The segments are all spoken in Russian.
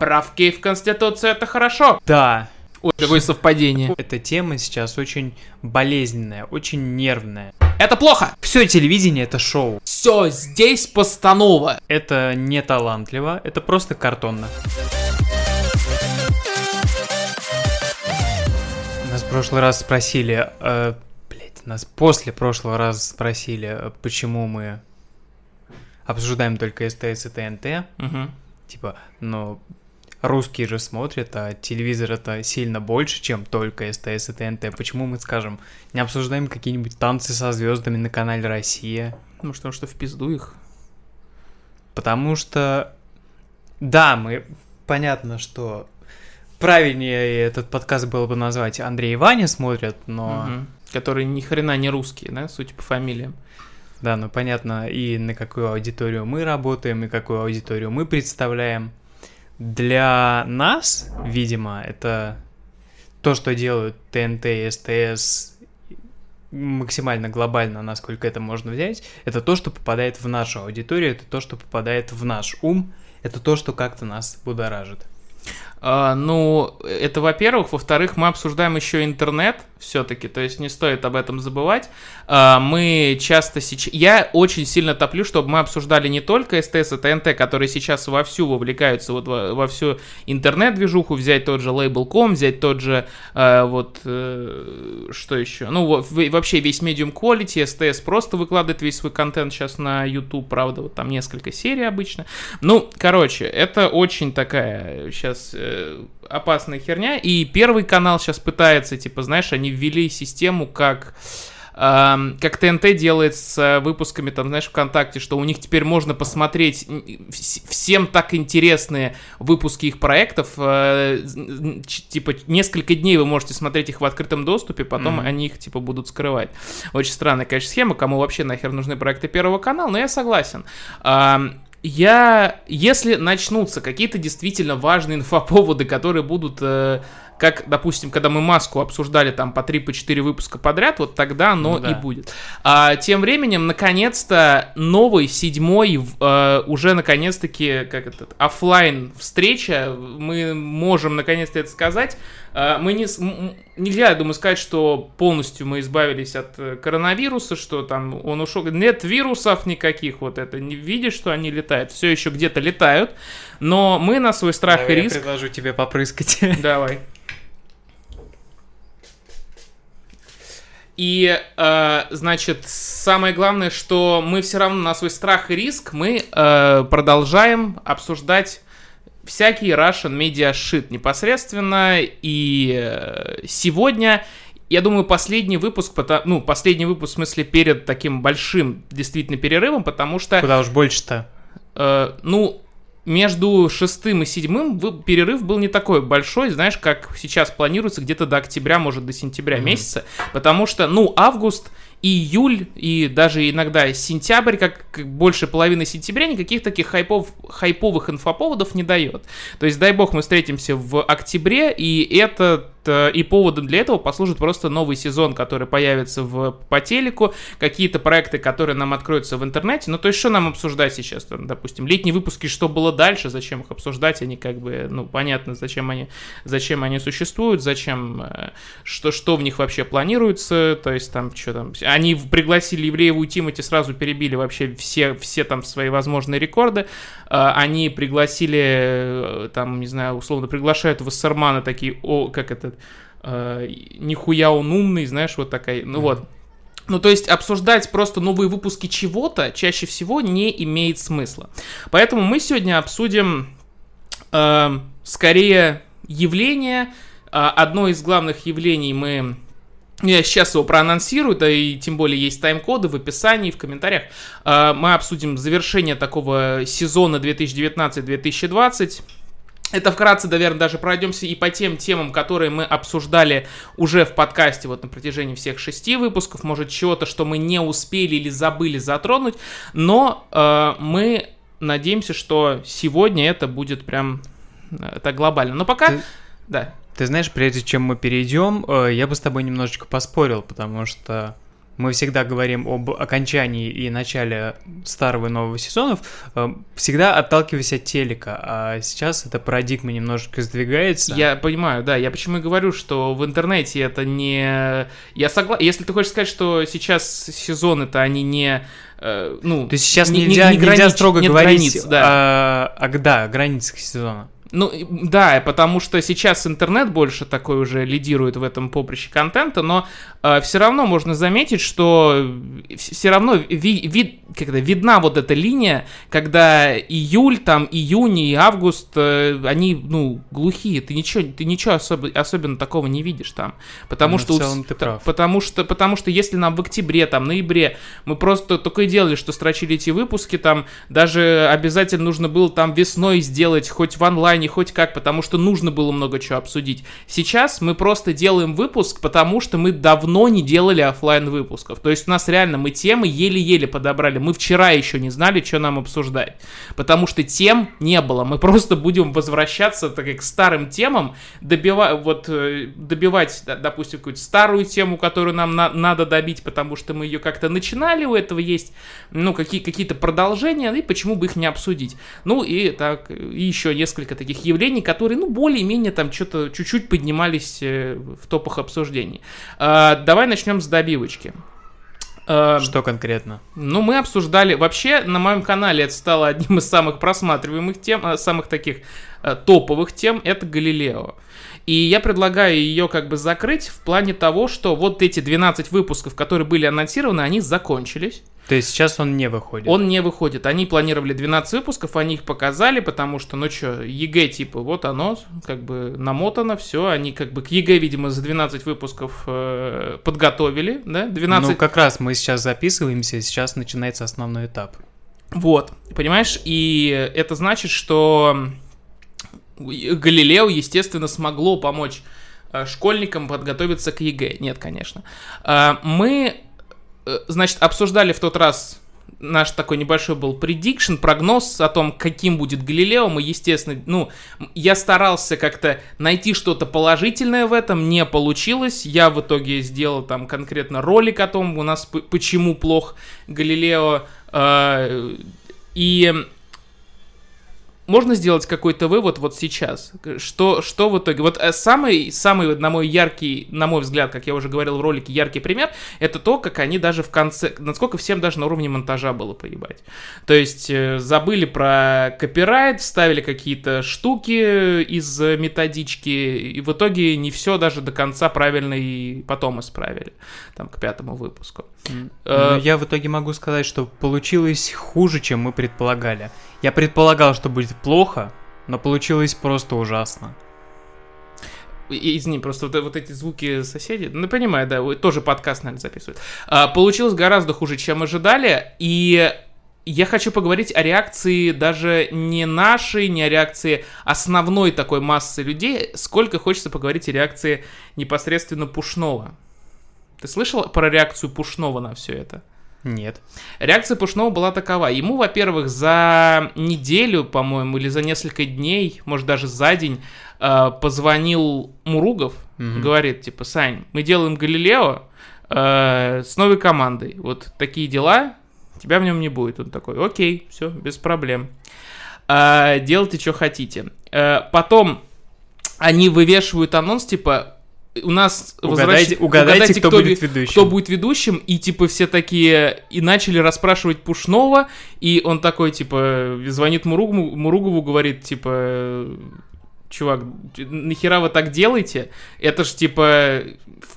Поправки в Конституцию это хорошо. Да, Ой, какое совпадение. эта тема сейчас очень болезненная, очень нервная. Это плохо. Все телевидение это шоу. Все, здесь постанова. Это не талантливо, это просто картонно. Нас в прошлый раз спросили, э, блядь, нас после прошлого раза спросили, э, почему мы обсуждаем только СТС и ТНТ. Мгм. Типа, но русские же смотрят, а телевизор это сильно больше, чем только СТС и ТНТ. Почему мы, скажем, не обсуждаем какие-нибудь танцы со звездами на канале Россия? Ну, потому что в пизду их. Потому что, да, мы, понятно, что правильнее этот подкаст было бы назвать Андрей и Ваня смотрят, но, Мгм. Которые ни хрена не русские, да, судя по фамилиям. да, ну понятно и на какую аудиторию мы работаем, и какую аудиторию мы представляем. Для нас, видимо, это то, что делают ТНТ СТС максимально глобально, насколько это можно взять, это то, что попадает в нашу аудиторию, это то, что попадает в наш ум, это то, что как-то нас будоражит. А, ну, это во-первых. Во-вторых, мы обсуждаем еще интернет все-таки, то есть не стоит об этом забывать. А, мы часто сейчас... Я очень сильно топлю, чтобы мы обсуждали не только СТС и ТНТ, которые сейчас вовсю вовлекаются вот во, всю интернет-движуху, взять тот же Label.com, взять тот же э, вот... э, что еще? Ну, вообще весь Medium Quality, СТС просто выкладывает весь свой контент сейчас на YouTube, правда, вот там несколько серий обычно. Ну, короче, это очень такая сейчас опасная херня. И первый канал сейчас пытается, типа, знаешь, они ввели систему, как как ТНТ делает с э, выпусками, там, знаешь, ВКонтакте, что у них теперь можно посмотреть всем так интересные выпуски их проектов, э, типа, несколько дней вы можете смотреть их в открытом доступе, потом Мгм. они их, типа, будут скрывать. Очень странная, конечно, схема, кому вообще нахер нужны проекты Первого канала, но я согласен. Я, если начнутся какие-то действительно важные инфоповоды, которые будут, э, как, допустим, когда мы маску обсуждали там по 3-4 выпуска подряд, вот тогда оно Ну да. и будет. А, тем временем, наконец-то, новый, седьмой, э, уже наконец-таки, как этот, оффлайн встреча, мы можем наконец-то это сказать. А, Мы не, нельзя, я думаю, сказать, что полностью мы избавились от э, коронавируса, что там он ушел. Нет вирусов никаких, вот это. Не видишь, что они летают. Все еще где-то летают. Но мы на свой страх и Давай я риск. предложу тебе попрыскать. Давай. И, э, значит, самое главное, что мы все равно на свой страх и риск мы э, продолжаем обсуждать всякий Russian media shit непосредственно. И э, сегодня, я думаю, последний выпуск, ну, последний выпуск в смысле перед таким большим действительно перерывом, потому что Куда уж больше-то. Э, ну, между шестым и седьмым перерыв был не такой большой, знаешь, как сейчас планируется, где-то до октября, может, до сентября Мгм. месяца, потому что, ну, август июль, и даже иногда сентябрь, как, как больше половины сентября, никаких таких хайпов, хайповых инфоповодов не дает. То есть, дай бог, мы встретимся в октябре, и это и поводом для этого послужит просто новый сезон, который появится в, по телеку, какие-то проекты, которые нам откроются в интернете. Ну, то есть, что нам обсуждать сейчас? Там, допустим, летние выпуски, что было дальше, зачем их обсуждать, они как бы, ну, понятно, зачем они, зачем они существуют, зачем, э, что, что в них вообще планируется, то есть, там, что там, они пригласили Еврееву и Тимати, сразу перебили вообще все, все там свои возможные рекорды, Э, они пригласили, э, там, не знаю, условно, приглашают Вассермана такие, о, как этот, э, нихуя он умный, знаешь, вот такая, ну вот. Ну, то есть обсуждать просто новые выпуски чего-то чаще всего не имеет смысла. Поэтому мы сегодня обсудим э, скорее явление. А, Одно из главных явлений мы... Я сейчас его проанонсирую, да и тем более есть тайм-коды в описании, в комментариях. А, Мы обсудим завершение такого сезона 2019-2020. Это вкратце, наверное, даже пройдемся и по тем темам, которые мы обсуждали уже в подкасте вот на протяжении всех шести выпусков. Может, чего-то, что мы не успели или забыли затронуть. Но э, мы надеемся, что сегодня это будет прям э, так глобально. Но пока... Ты- Да. Ты знаешь, прежде чем мы перейдем, э, я бы с тобой немножечко поспорил, потому что мы всегда говорим об окончании и начале старого и нового сезонов, э, всегда отталкиваясь от телека, а сейчас эта парадигма немножечко сдвигается. Я понимаю, да, я почему и говорю, что в интернете это не... Я согласен, если ты хочешь сказать, что сейчас сезоны-то они не э, ну, То есть сейчас не- не- нельзя, не нельзя гранич- строго нет говорить границ, да. о, о- да, о границах сезона. Ну, да, потому что сейчас интернет больше такой уже лидирует в этом поприще контента, но все равно можно заметить, что все равно ви- вид- когда видна вот эта линия, когда июль, там, июнь и август, э, они, ну, глухие, ты ничего, ты ничего особо- особенно такого не видишь там, потому Ну, что... в целом ты прав. Потому что, потому что если нам в октябре, там, ноябре мы просто только и делали, что строчили эти выпуски, там, даже обязательно нужно было там весной сделать, хоть в онлайне, хоть как, потому что нужно было много чего обсудить. Сейчас мы просто делаем выпуск, потому что мы давно не делали оффлайн выпусков. То есть у нас реально мы темы еле-еле подобрали. Мы вчера еще не знали, что нам обсуждать. Потому что тем не было. Мы просто будем возвращаться так, как к старым темам, вот, э, добивать, да, допустим, какую-то старую тему, которую нам на- надо добить, потому что мы ее как-то начинали, у этого есть ну, какие- какие-то продолжения, и почему бы их не обсудить. Ну, и так, и еще несколько таких явлений, которые, ну, более-менее там что-то чуть-чуть поднимались э, в топах обсуждений. А, давай начнем с добивочки. А, Что конкретно? ну, мы обсуждали... Вообще, на моем канале это стало одним из самых просматриваемых тем, э, самых таких э, топовых тем, это Галилео. И я предлагаю ее как бы закрыть в плане того, что вот эти 12 выпусков, которые были анонсированы, они закончились. То есть сейчас он не выходит. Он не выходит. Они планировали 12 выпусков, они их показали, потому что, ну что, ЕГЭ, типа, вот оно, как бы намотано, все. Они как бы к ЕГЭ, видимо, за 12 выпусков э, подготовили, да? 12... Ну, как раз мы сейчас записываемся, сейчас начинается основной этап. Вот, понимаешь, и это значит, что Галилео, естественно, смогло помочь э, школьникам подготовиться к ЕГЭ. Нет, конечно. А, Мы, э, значит, обсуждали в тот раз наш такой небольшой был prediction, прогноз о том, каким будет Галилео. Мы, естественно, ну, я старался как-то найти что-то положительное в этом, не получилось. Я в итоге сделал там конкретно ролик о том, у нас почему плох Галилео. э, И можно сделать какой-то вывод вот сейчас? Что, что в итоге? Вот э, самый, самый, на мой яркий, на мой взгляд, как я уже говорил в ролике, яркий пример, это то, как они даже в конце, насколько всем даже на уровне монтажа было поебать. То есть э, забыли про копирайт, вставили какие-то штуки из методички, и в итоге не все даже до конца правильно и потом исправили, там, к пятому выпуску. Э, я в итоге могу сказать, что получилось хуже, чем мы предполагали. Я предполагал, что будет плохо, но получилось просто ужасно. И- Извини, просто вот, вот эти звуки соседей, ну, понимаю, да, тоже подкаст, наверное, записывают. А, получилось гораздо хуже, чем ожидали, и я хочу поговорить о реакции даже не нашей, не о реакции основной такой массы людей, сколько хочется поговорить о реакции непосредственно Пушного. Ты слышал про реакцию Пушного на все это? Нет. Реакция Пушного была такова. Ему, во-первых, за неделю, по-моему, или за несколько дней, может даже за день, э, позвонил Муругов, Мгм. говорит, типа, Сань, мы делаем Галилео э, с новой командой. Вот такие дела, тебя в нем не будет. Он такой, окей, все, без проблем. Э, делайте, что хотите. Э, потом они вывешивают анонс, типа, у нас Угадайте, возвращ- угадайте, кто, ви- будет ведущим. кто будет ведущим, и типа все такие, и начали расспрашивать Пушного, и он такой, типа, звонит Муругову, Муругову говорит, типа, чувак, нахера вы так делаете? Это ж, типа,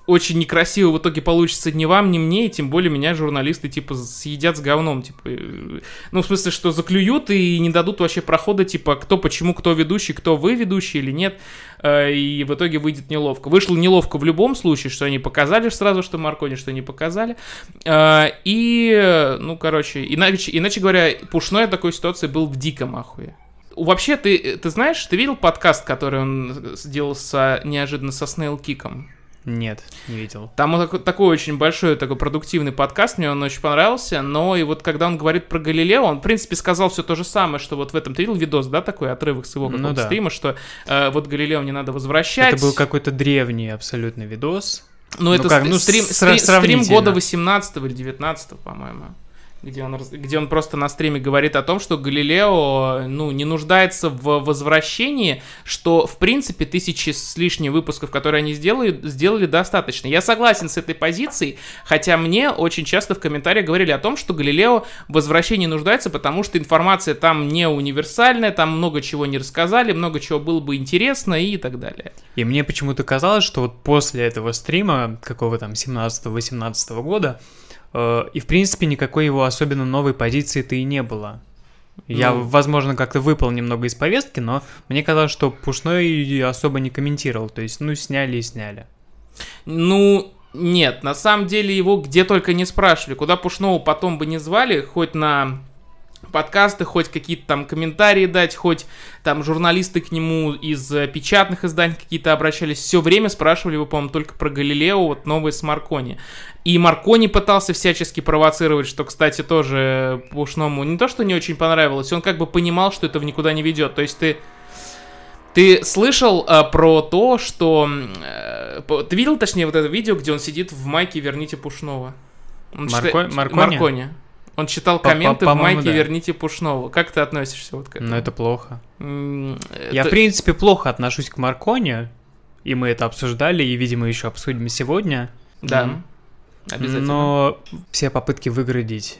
очень некрасиво в итоге получится ни вам, ни мне, и тем более меня журналисты, типа, съедят с говном, типа, э, ну, в смысле, что заклюют и не дадут вообще прохода, типа, кто, почему, кто ведущий, кто вы ведущий или нет, э, и в итоге выйдет неловко. Вышло неловко в любом случае, что они показали сразу, что Маркони, что не показали, Э, и, ну, короче, иначе, иначе говоря, Пушной такой ситуации был в диком ахуе. Вообще, ты, ты знаешь, ты видел подкаст, который он сделал со, неожиданно со Снейл Киком? Нет, не видел. Там он такой, такой очень большой, такой продуктивный подкаст, мне он очень понравился, но и вот когда он говорит про Галилео, он, в принципе, сказал все то же самое, что вот в этом, ты видел видос, да, такой отрывок с его Ну какого-то да. стрима, что э, вот Галилео не надо возвращать. Это был какой-то древний абсолютно видос. Ну, Ну это как, ну, стрим, стрим, стрим года 18 или 19 по-моему. Где он, где он просто на стриме говорит о том, что Галилео, ну, не нуждается в возвращении, что, в принципе, тысячи с лишним выпусков, которые они сделали, сделали достаточно. Я согласен с этой позицией, хотя мне очень часто в комментариях говорили о том, что Галилео в возвращении нуждается, потому что информация там не универсальная, там много чего не рассказали, много чего было бы интересно и так далее. И мне почему-то казалось, что вот после этого стрима, какого там 17-18 года, и в принципе никакой его особенно новой позиции-то и не было. Я, Ну. возможно, как-то выпал немного из повестки, но мне казалось, что Пушной особо не комментировал. То есть, ну, сняли и сняли. Ну, нет, на самом деле его где только не спрашивали. Куда Пушного потом бы не звали, хоть на подкасты, хоть какие-то там комментарии дать, хоть там журналисты к нему из э, печатных изданий какие-то обращались, все время спрашивали его, по-моему, только про Галилео, вот новое с Маркони. И Маркони пытался всячески провоцировать, что, кстати, тоже Пушному не то, что не очень понравилось, он как бы понимал, что это в никуда не ведет. То есть ты ты слышал э, про то, что... э, ты видел, точнее, вот это видео, где он сидит в майке «Верните Пушного»? Он Марко- читает- Маркони? Маркони. Он читал комменты в майке да. «Верните Пушного». Как ты относишься вот к этому? Но это плохо. Я, в принципе, плохо отношусь к Марконе, и мы это обсуждали, и, видимо, еще обсудим сегодня. Да, обязательно. Но все попытки выградить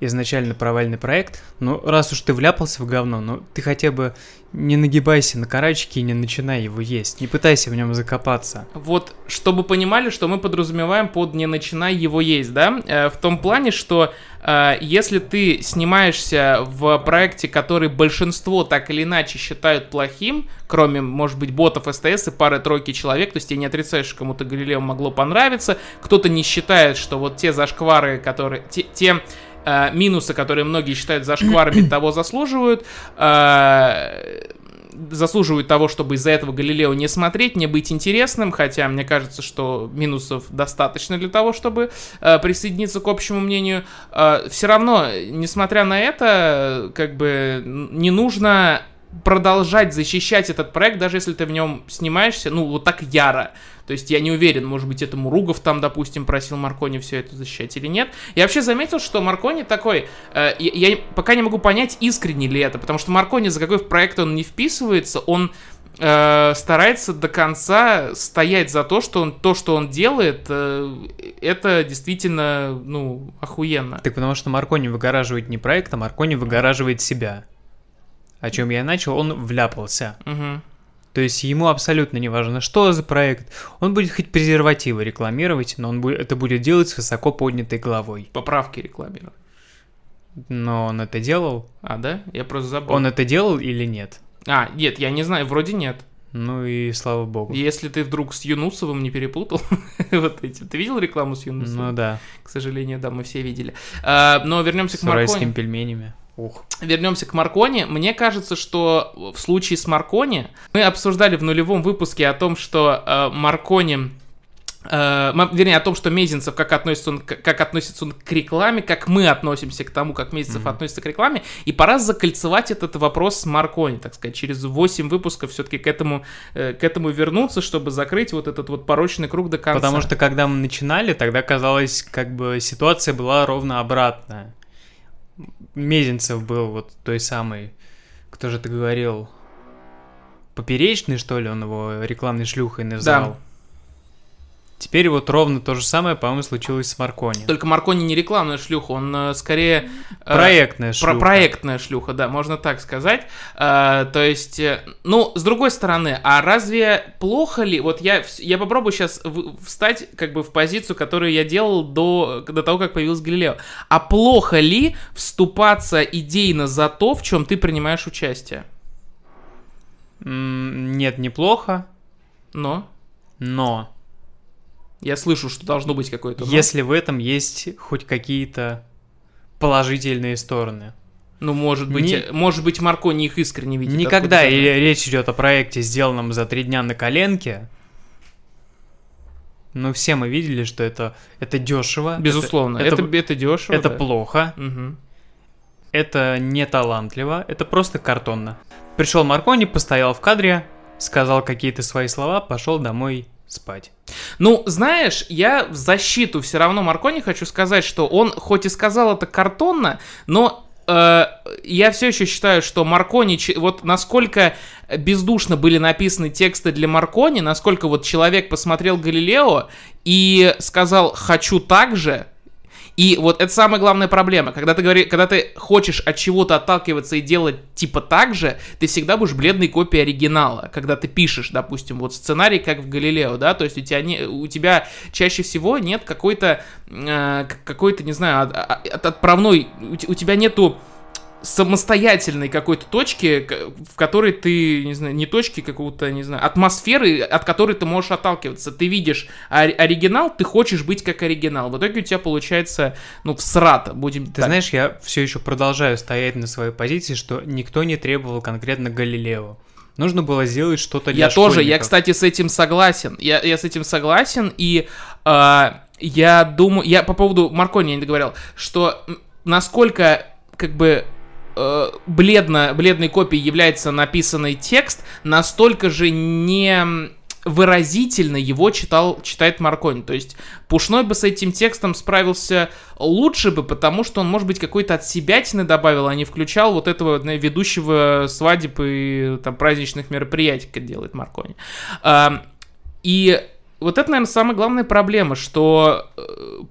изначально провальный проект, ну, раз уж ты вляпался в говно, ну, ты хотя бы не нагибайся на карачки и не начинай его есть, не пытайся в нем закопаться. Вот, чтобы понимали, что мы подразумеваем под «не начинай его есть», да? Э, в том плане, что э, если ты снимаешься в проекте, который большинство так или иначе считают плохим, кроме, может быть, ботов СТС и пары-тройки человек, то есть я не отрицаю, что кому-то Галилео могло понравиться, кто-то не считает, что вот те зашквары, которые... Те, те э, минусы, которые многие считают зашкварами, того заслуживают, э, заслуживают того, чтобы из-за этого Галилео не смотреть, не быть интересным, хотя мне кажется, что минусов достаточно для того, чтобы э, присоединиться к общему мнению. все равно, несмотря на это, как бы не нужно продолжать защищать этот проект, даже если ты в нем снимаешься, ну, вот так яро. То есть я не уверен, может быть, это Муругов там, допустим, просил Маркони все это защищать или нет. Я вообще заметил, что Маркони такой, э, я, я пока не могу понять, искренне ли это, потому что Маркони, за какой в проект он не вписывается, он э, старается до конца стоять за то, что он, то, что он делает, э, это действительно, ну, охуенно. Так потому что Маркони выгораживает не проект, а Маркони выгораживает себя. О чем я и начал, он вляпался. Мгм. То есть ему абсолютно не важно, что за проект. Он будет хоть презервативы рекламировать, но он будет, это будет делать с высоко поднятой головой. Поправки рекламировать. Но он это делал? А, да? Я просто забыл. Он это делал или нет? А, нет, я не знаю, вроде нет. Ну и слава богу. Если ты вдруг с Юнусовым не перепутал, вот эти. Ты видел рекламу с Юнусовым? Ну да, К сожалению, да, мы все видели. А, но вернемся с к Маркони. уральскими пельменями. Ух. Вернемся к Маркони. Мне кажется, что в случае с Маркони мы обсуждали в нулевом выпуске о том, что э, Маркони э, вернее, о том, что Мезенцев, как относится, он, как относится он к рекламе, как мы относимся к тому, как Мезенцев Мгм. относится к рекламе, и пора закольцевать этот вопрос с Маркони, так сказать, через 8 выпусков все-таки к этому, э, к этому вернуться, чтобы закрыть вот этот вот порочный круг до конца. Потому что когда мы начинали, тогда казалось, как бы ситуация была ровно обратная. Мезенцев был вот той самой, кто же ты говорил, поперечный, что ли, он его рекламной шлюхой назвал. Теперь вот ровно то же самое, по-моему, случилось с Маркони. Только Маркони не рекламная шлюха, он э, скорее... э, Проектная Про шлюха. проектная шлюха, да, можно так сказать. А, то есть, э, ну, с другой стороны, а разве плохо ли? Вот я, я попробую сейчас встать как бы в позицию, которую я делал до, до того, как появился Галилео. А плохо ли вступаться идейно за то, в чем ты принимаешь участие? Нет, неплохо, Но но я слышу, что должно быть какое-то. но. если в этом есть хоть какие-то положительные стороны. Ну, может быть, Не- э, может быть, Маркони их искренне видит. Никогда и речь идет о проекте, сделанном за три дня на коленке. Но все мы видели, что это, это дешево. это- Безусловно, это, это, это, дешево. это да. плохо, Мгм. это не талантливо, это просто картонно. Пришел Маркони, постоял в кадре, сказал какие-то свои слова, пошел домой спать. Ну, знаешь, я в защиту все равно Маркони хочу сказать, что он хоть и сказал это картонно, но э, я все еще считаю, что Маркони, вот насколько бездушно были написаны тексты для Маркони, насколько вот человек посмотрел Галилео и сказал «хочу так же», и вот это самая главная проблема. Когда ты, говори, когда ты хочешь от чего-то отталкиваться и делать типа так же, ты всегда будешь бледной копией оригинала. Когда ты пишешь, допустим, вот сценарий, как в Галилео, да, то есть у тебя, не, у тебя чаще всего нет какой-то, э, какой-то, не знаю, от, от, отправной, у, у тебя нету самостоятельной какой-то точки, в которой ты, не знаю, не точки какого-то, не знаю, атмосферы, от которой ты можешь отталкиваться. Ты видишь оригинал, ты хочешь быть как оригинал. В итоге у тебя получается, ну, всрато, будем Ты так. знаешь, я все еще продолжаю стоять на своей позиции, что никто не требовал конкретно Галилео. Нужно было сделать что-то для Я тоже, я, кстати, с этим согласен. Я, я с этим согласен, и э, я думаю, я по поводу Маркони не договорил, что насколько как бы э, бледно, бледной копией является написанный текст, настолько же не выразительно его читал, читает Маркони. То есть Пушной бы с этим текстом справился лучше бы, потому что он, может быть, какой-то от себятины добавил, а не включал вот этого ведущего свадеб и там праздничных мероприятий, как делает Маркони. А, и вот это, наверное, самая главная проблема, что э,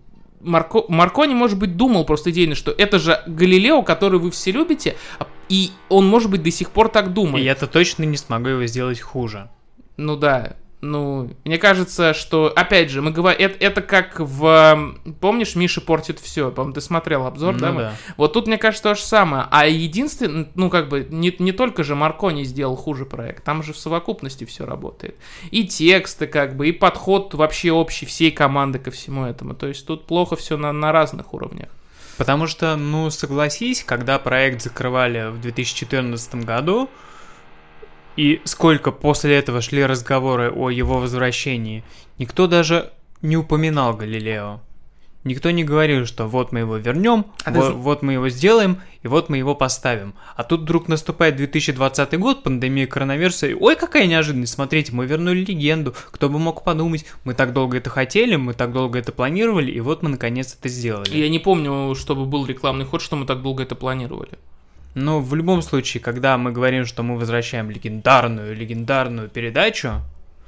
Марко... Маркони, может быть, думал просто идейно, что это же Галилео, который вы все любите, а, и он, может быть, до сих пор так думает. И я-то точно не смогу его сделать хуже. Ну да, ну, мне кажется, что, опять же, мы говорим, это, это как в, помнишь, Миша портит все, по-моему, ты смотрел обзор, ну, да? да. Вот тут, мне кажется, то же самое. А единственное, ну, как бы, не, не только же Маркони сделал хуже проект, там же в совокупности все работает. И тексты, как бы, и подход вообще общий всей команды ко всему этому. То есть тут плохо все на, на разных уровнях. Потому что, ну, согласись, когда проект закрывали в 2014 году, и сколько после этого шли разговоры о его возвращении, никто даже не упоминал Галилео. Никто не говорил, что вот мы его вернем, а вот, ты... вот мы его сделаем, и вот мы его поставим. А тут вдруг наступает 2020 год, пандемия коронавируса, и ой, какая неожиданность, смотрите, мы вернули легенду, кто бы мог подумать, мы так долго это хотели, мы так долго это планировали, и вот мы наконец это сделали. Я не помню, чтобы был рекламный ход, что мы так долго это планировали. Но в любом случае, когда мы говорим, что мы возвращаем легендарную, легендарную передачу...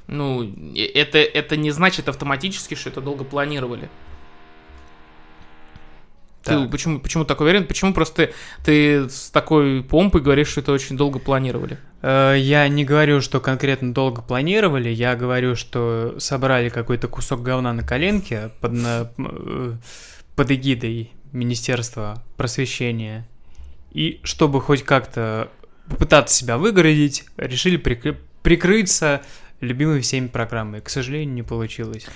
Ну, это, это не значит автоматически, что это долго планировали. Так. Ты почему, почему так уверен? Почему просто ты с такой помпой говоришь, что это очень долго планировали? Э, я не говорю, что конкретно долго планировали, я говорю, что собрали какой-то кусок говна на коленке под, на, э, под эгидой Министерства просвещения и чтобы хоть как-то попытаться себя выгородить, решили прикры- прикрыться любимой всеми программой. К сожалению, не получилось.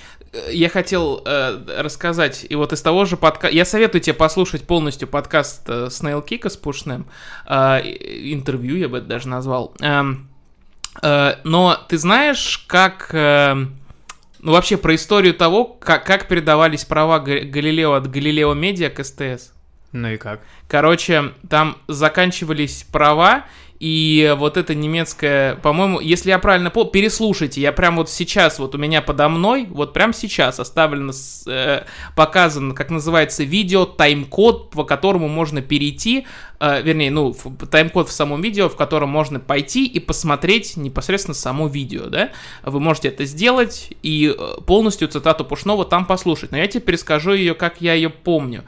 Я хотел э, рассказать, и вот из того же подкаста... Я советую тебе послушать полностью подкаст э, Snail Kika с Пушным. Э, интервью я бы это даже назвал. Э, э, но ты знаешь, как... Э, ну, вообще, про историю того, как, как передавались права Галилео от Галилео Медиа к СТС? Ну и как? Короче, там заканчивались права, и вот это немецкое, по-моему, если я правильно помню, переслушайте, я прям вот сейчас, вот у меня подо мной, вот прям сейчас оставлено, э, показан, как называется, видео, тайм-код, по которому можно перейти э, вернее, ну, тайм-код в самом видео, в котором можно пойти и посмотреть непосредственно само видео, да, вы можете это сделать и э, полностью цитату Пушного там послушать, но я тебе перескажу ее, как я ее помню,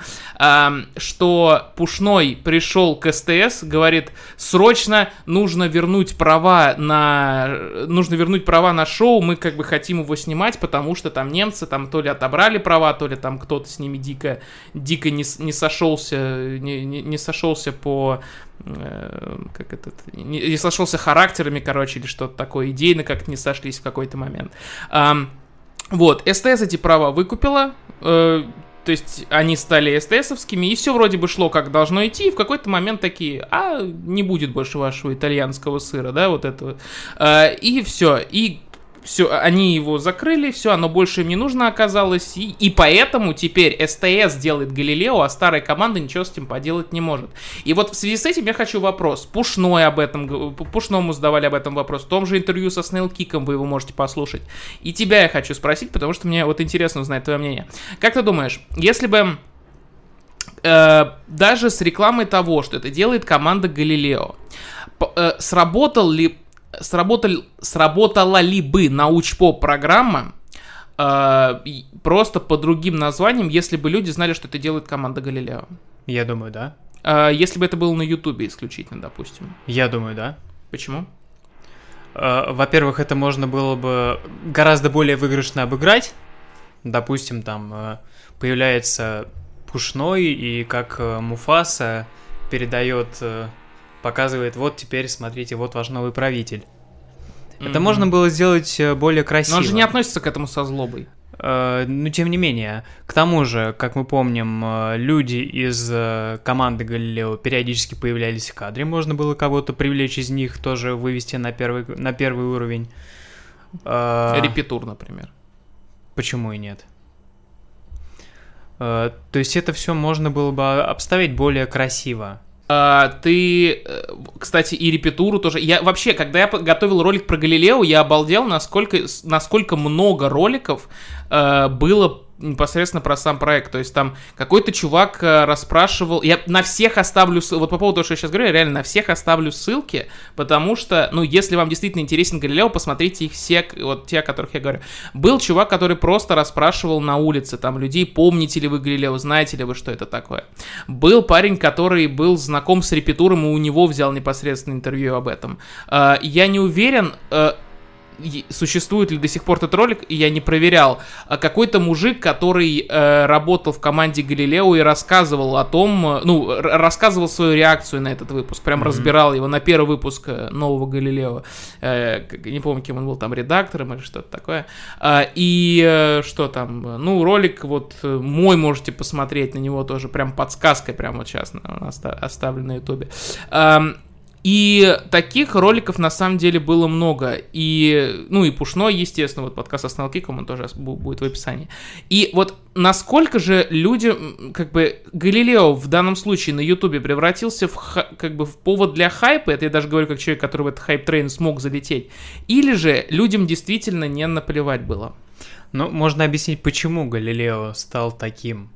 что Пушной пришел к СТС, говорит, срочно нужно вернуть права на, нужно вернуть права на шоу, мы как бы хотим его снимать, потому что там немцы там то ли отобрали права, то ли там кто-то с ними дико, дико не, не сошелся, не, не, не сошелся по э, как этот, не, не сошелся характерами, короче, или что-то такое, идейно как не сошлись в какой-то момент. Um, вот, СТС эти права выкупила, э, то есть они стали СТСовскими, и все вроде бы шло как должно идти, и в какой-то момент такие, а не будет больше вашего итальянского сыра, да, вот этого. Э, и все, и все, они его закрыли, все, оно больше им не нужно оказалось, и, и поэтому теперь СТС делает Галилео, а старая команда ничего с этим поделать не может. И вот в связи с этим я хочу вопрос. Пушной об этом, Пушному задавали об этом вопрос, в том же интервью со Снейл Киком вы его можете послушать. И тебя я хочу спросить, потому что мне вот интересно узнать твое мнение. Как ты думаешь, если бы э, даже с рекламой того, что это делает команда Галилео, э, сработал ли сработал, сработала ли бы научпоп программа э, просто по другим названиям, если бы люди знали, что это делает команда Галилео? Я думаю, да. Э, если бы это было на Ютубе исключительно, допустим. Я думаю, да. Почему? Э, во-первых, это можно было бы гораздо более выигрышно обыграть. Допустим, там э, появляется Пушной, и как э, Муфаса передает показывает, вот теперь, смотрите, вот ваш новый правитель. Mm-hmm. Это можно было сделать э, более красиво. Но он же не относится к этому со злобой. Uh, ну, тем не менее, к тому же, как мы помним, uh, люди из uh, команды Галилео периодически появлялись в кадре, можно было кого-то привлечь из них, тоже вывести на первый, на первый уровень. Репетур, например. Почему и нет? То есть это все можно было бы обставить более красиво. А, ты, э, кстати, и репетуру тоже. Я вообще, когда я готовил ролик про Галилео, я обалдел, насколько, насколько много роликов э, было непосредственно про сам проект. То есть там какой-то чувак э, расспрашивал... Я на всех оставлю... Вот по поводу того, что я сейчас говорю, я реально на всех оставлю ссылки, потому что, ну, если вам действительно интересен Галилео, посмотрите их все, вот те, о которых я говорю. Был чувак, который просто расспрашивал на улице там людей, помните ли вы Галилео, знаете ли вы, что это такое. Был парень, который был знаком с репетуром, и у него взял непосредственно интервью об этом. Э, я не уверен э, существует ли до сих пор этот ролик, и я не проверял. А какой-то мужик, который э, работал в команде Галилео и рассказывал о том, э, ну, рассказывал свою реакцию на этот выпуск, прям mm-hmm. разбирал его на первый выпуск э, нового Галилео. Э, не помню, кем он был, там редактором или что-то такое. Э, и э, что там, ну, ролик вот э, мой можете посмотреть на него тоже, прям подсказкой прямо вот сейчас оставлен на ютубе. Э, и таких роликов на самом деле было много. И, ну, и Пушной, естественно, вот подкаст с Налкиком, он тоже будет в описании. И вот насколько же люди, как бы, Галилео в данном случае на Ютубе превратился в, как бы, в повод для хайпа, это я даже говорю как человек, который в этот hype train смог залететь, или же людям действительно не наплевать было? Ну, можно объяснить, почему Галилео стал таким,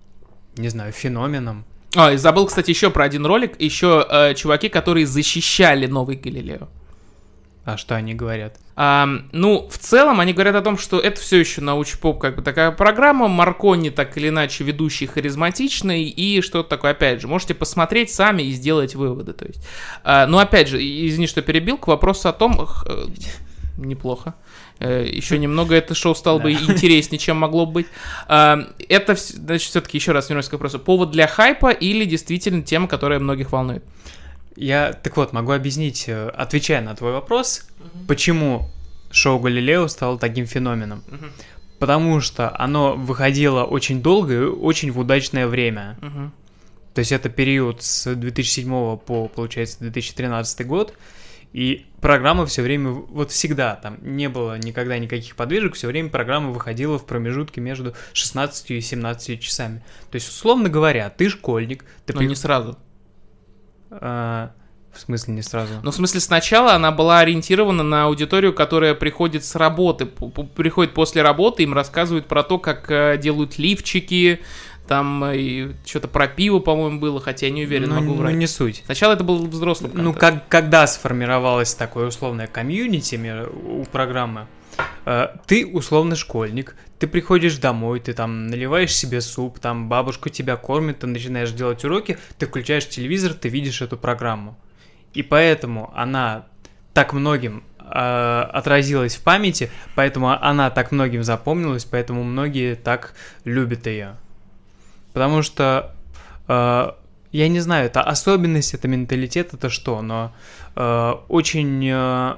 не знаю, феноменом. А, и забыл, кстати, еще про один ролик. Еще э, чуваки, которые защищали новый Галилео. А что они говорят? А, ну, в целом, они говорят о том, что это все еще научпоп, как бы такая программа. Маркони так или иначе ведущий харизматичный и что-то такое. Опять же, можете посмотреть сами и сделать выводы. То есть, а, ну, опять же, извини, что перебил, к вопросу о том, э, неплохо. Э, еще немного это шоу стало бы интереснее, чем могло быть. А, это, значит, все-таки еще раз вернусь к вопросу. Повод для хайпа или действительно тема, которая многих волнует? Я, так вот, могу объяснить, э, отвечая на твой вопрос, почему шоу Галилео стало таким феноменом. Потому что оно выходило очень долго и очень в удачное время. То есть это период с 2007 по, получается, 2013 год. И программа все время, вот всегда, там не было никогда никаких подвижек, все время программа выходила в промежутке между 16 и 17 часами. То есть, условно говоря, ты школьник. Ты Но при... не сразу. А, в смысле не сразу? Ну, в смысле, сначала она была ориентирована на аудиторию, которая приходит с работы, приходит после работы, им рассказывают про то, как э, делают лифчики, там э, и что-то про пиво, по-моему, было, хотя я не уверен, ну, могу врать. Ну, не суть. Сначала это был взрослым Ну, как, когда сформировалось такое условное комьюнити у программы, э, ты условный школьник, ты приходишь домой, ты там наливаешь себе суп, там бабушка тебя кормит, ты начинаешь делать уроки, ты включаешь телевизор, ты видишь эту программу. И поэтому она так многим э, отразилась в памяти, поэтому она так многим запомнилась, поэтому многие так любят ее. Потому что, э, я не знаю, это особенность, это менталитет, это что, но э, очень э,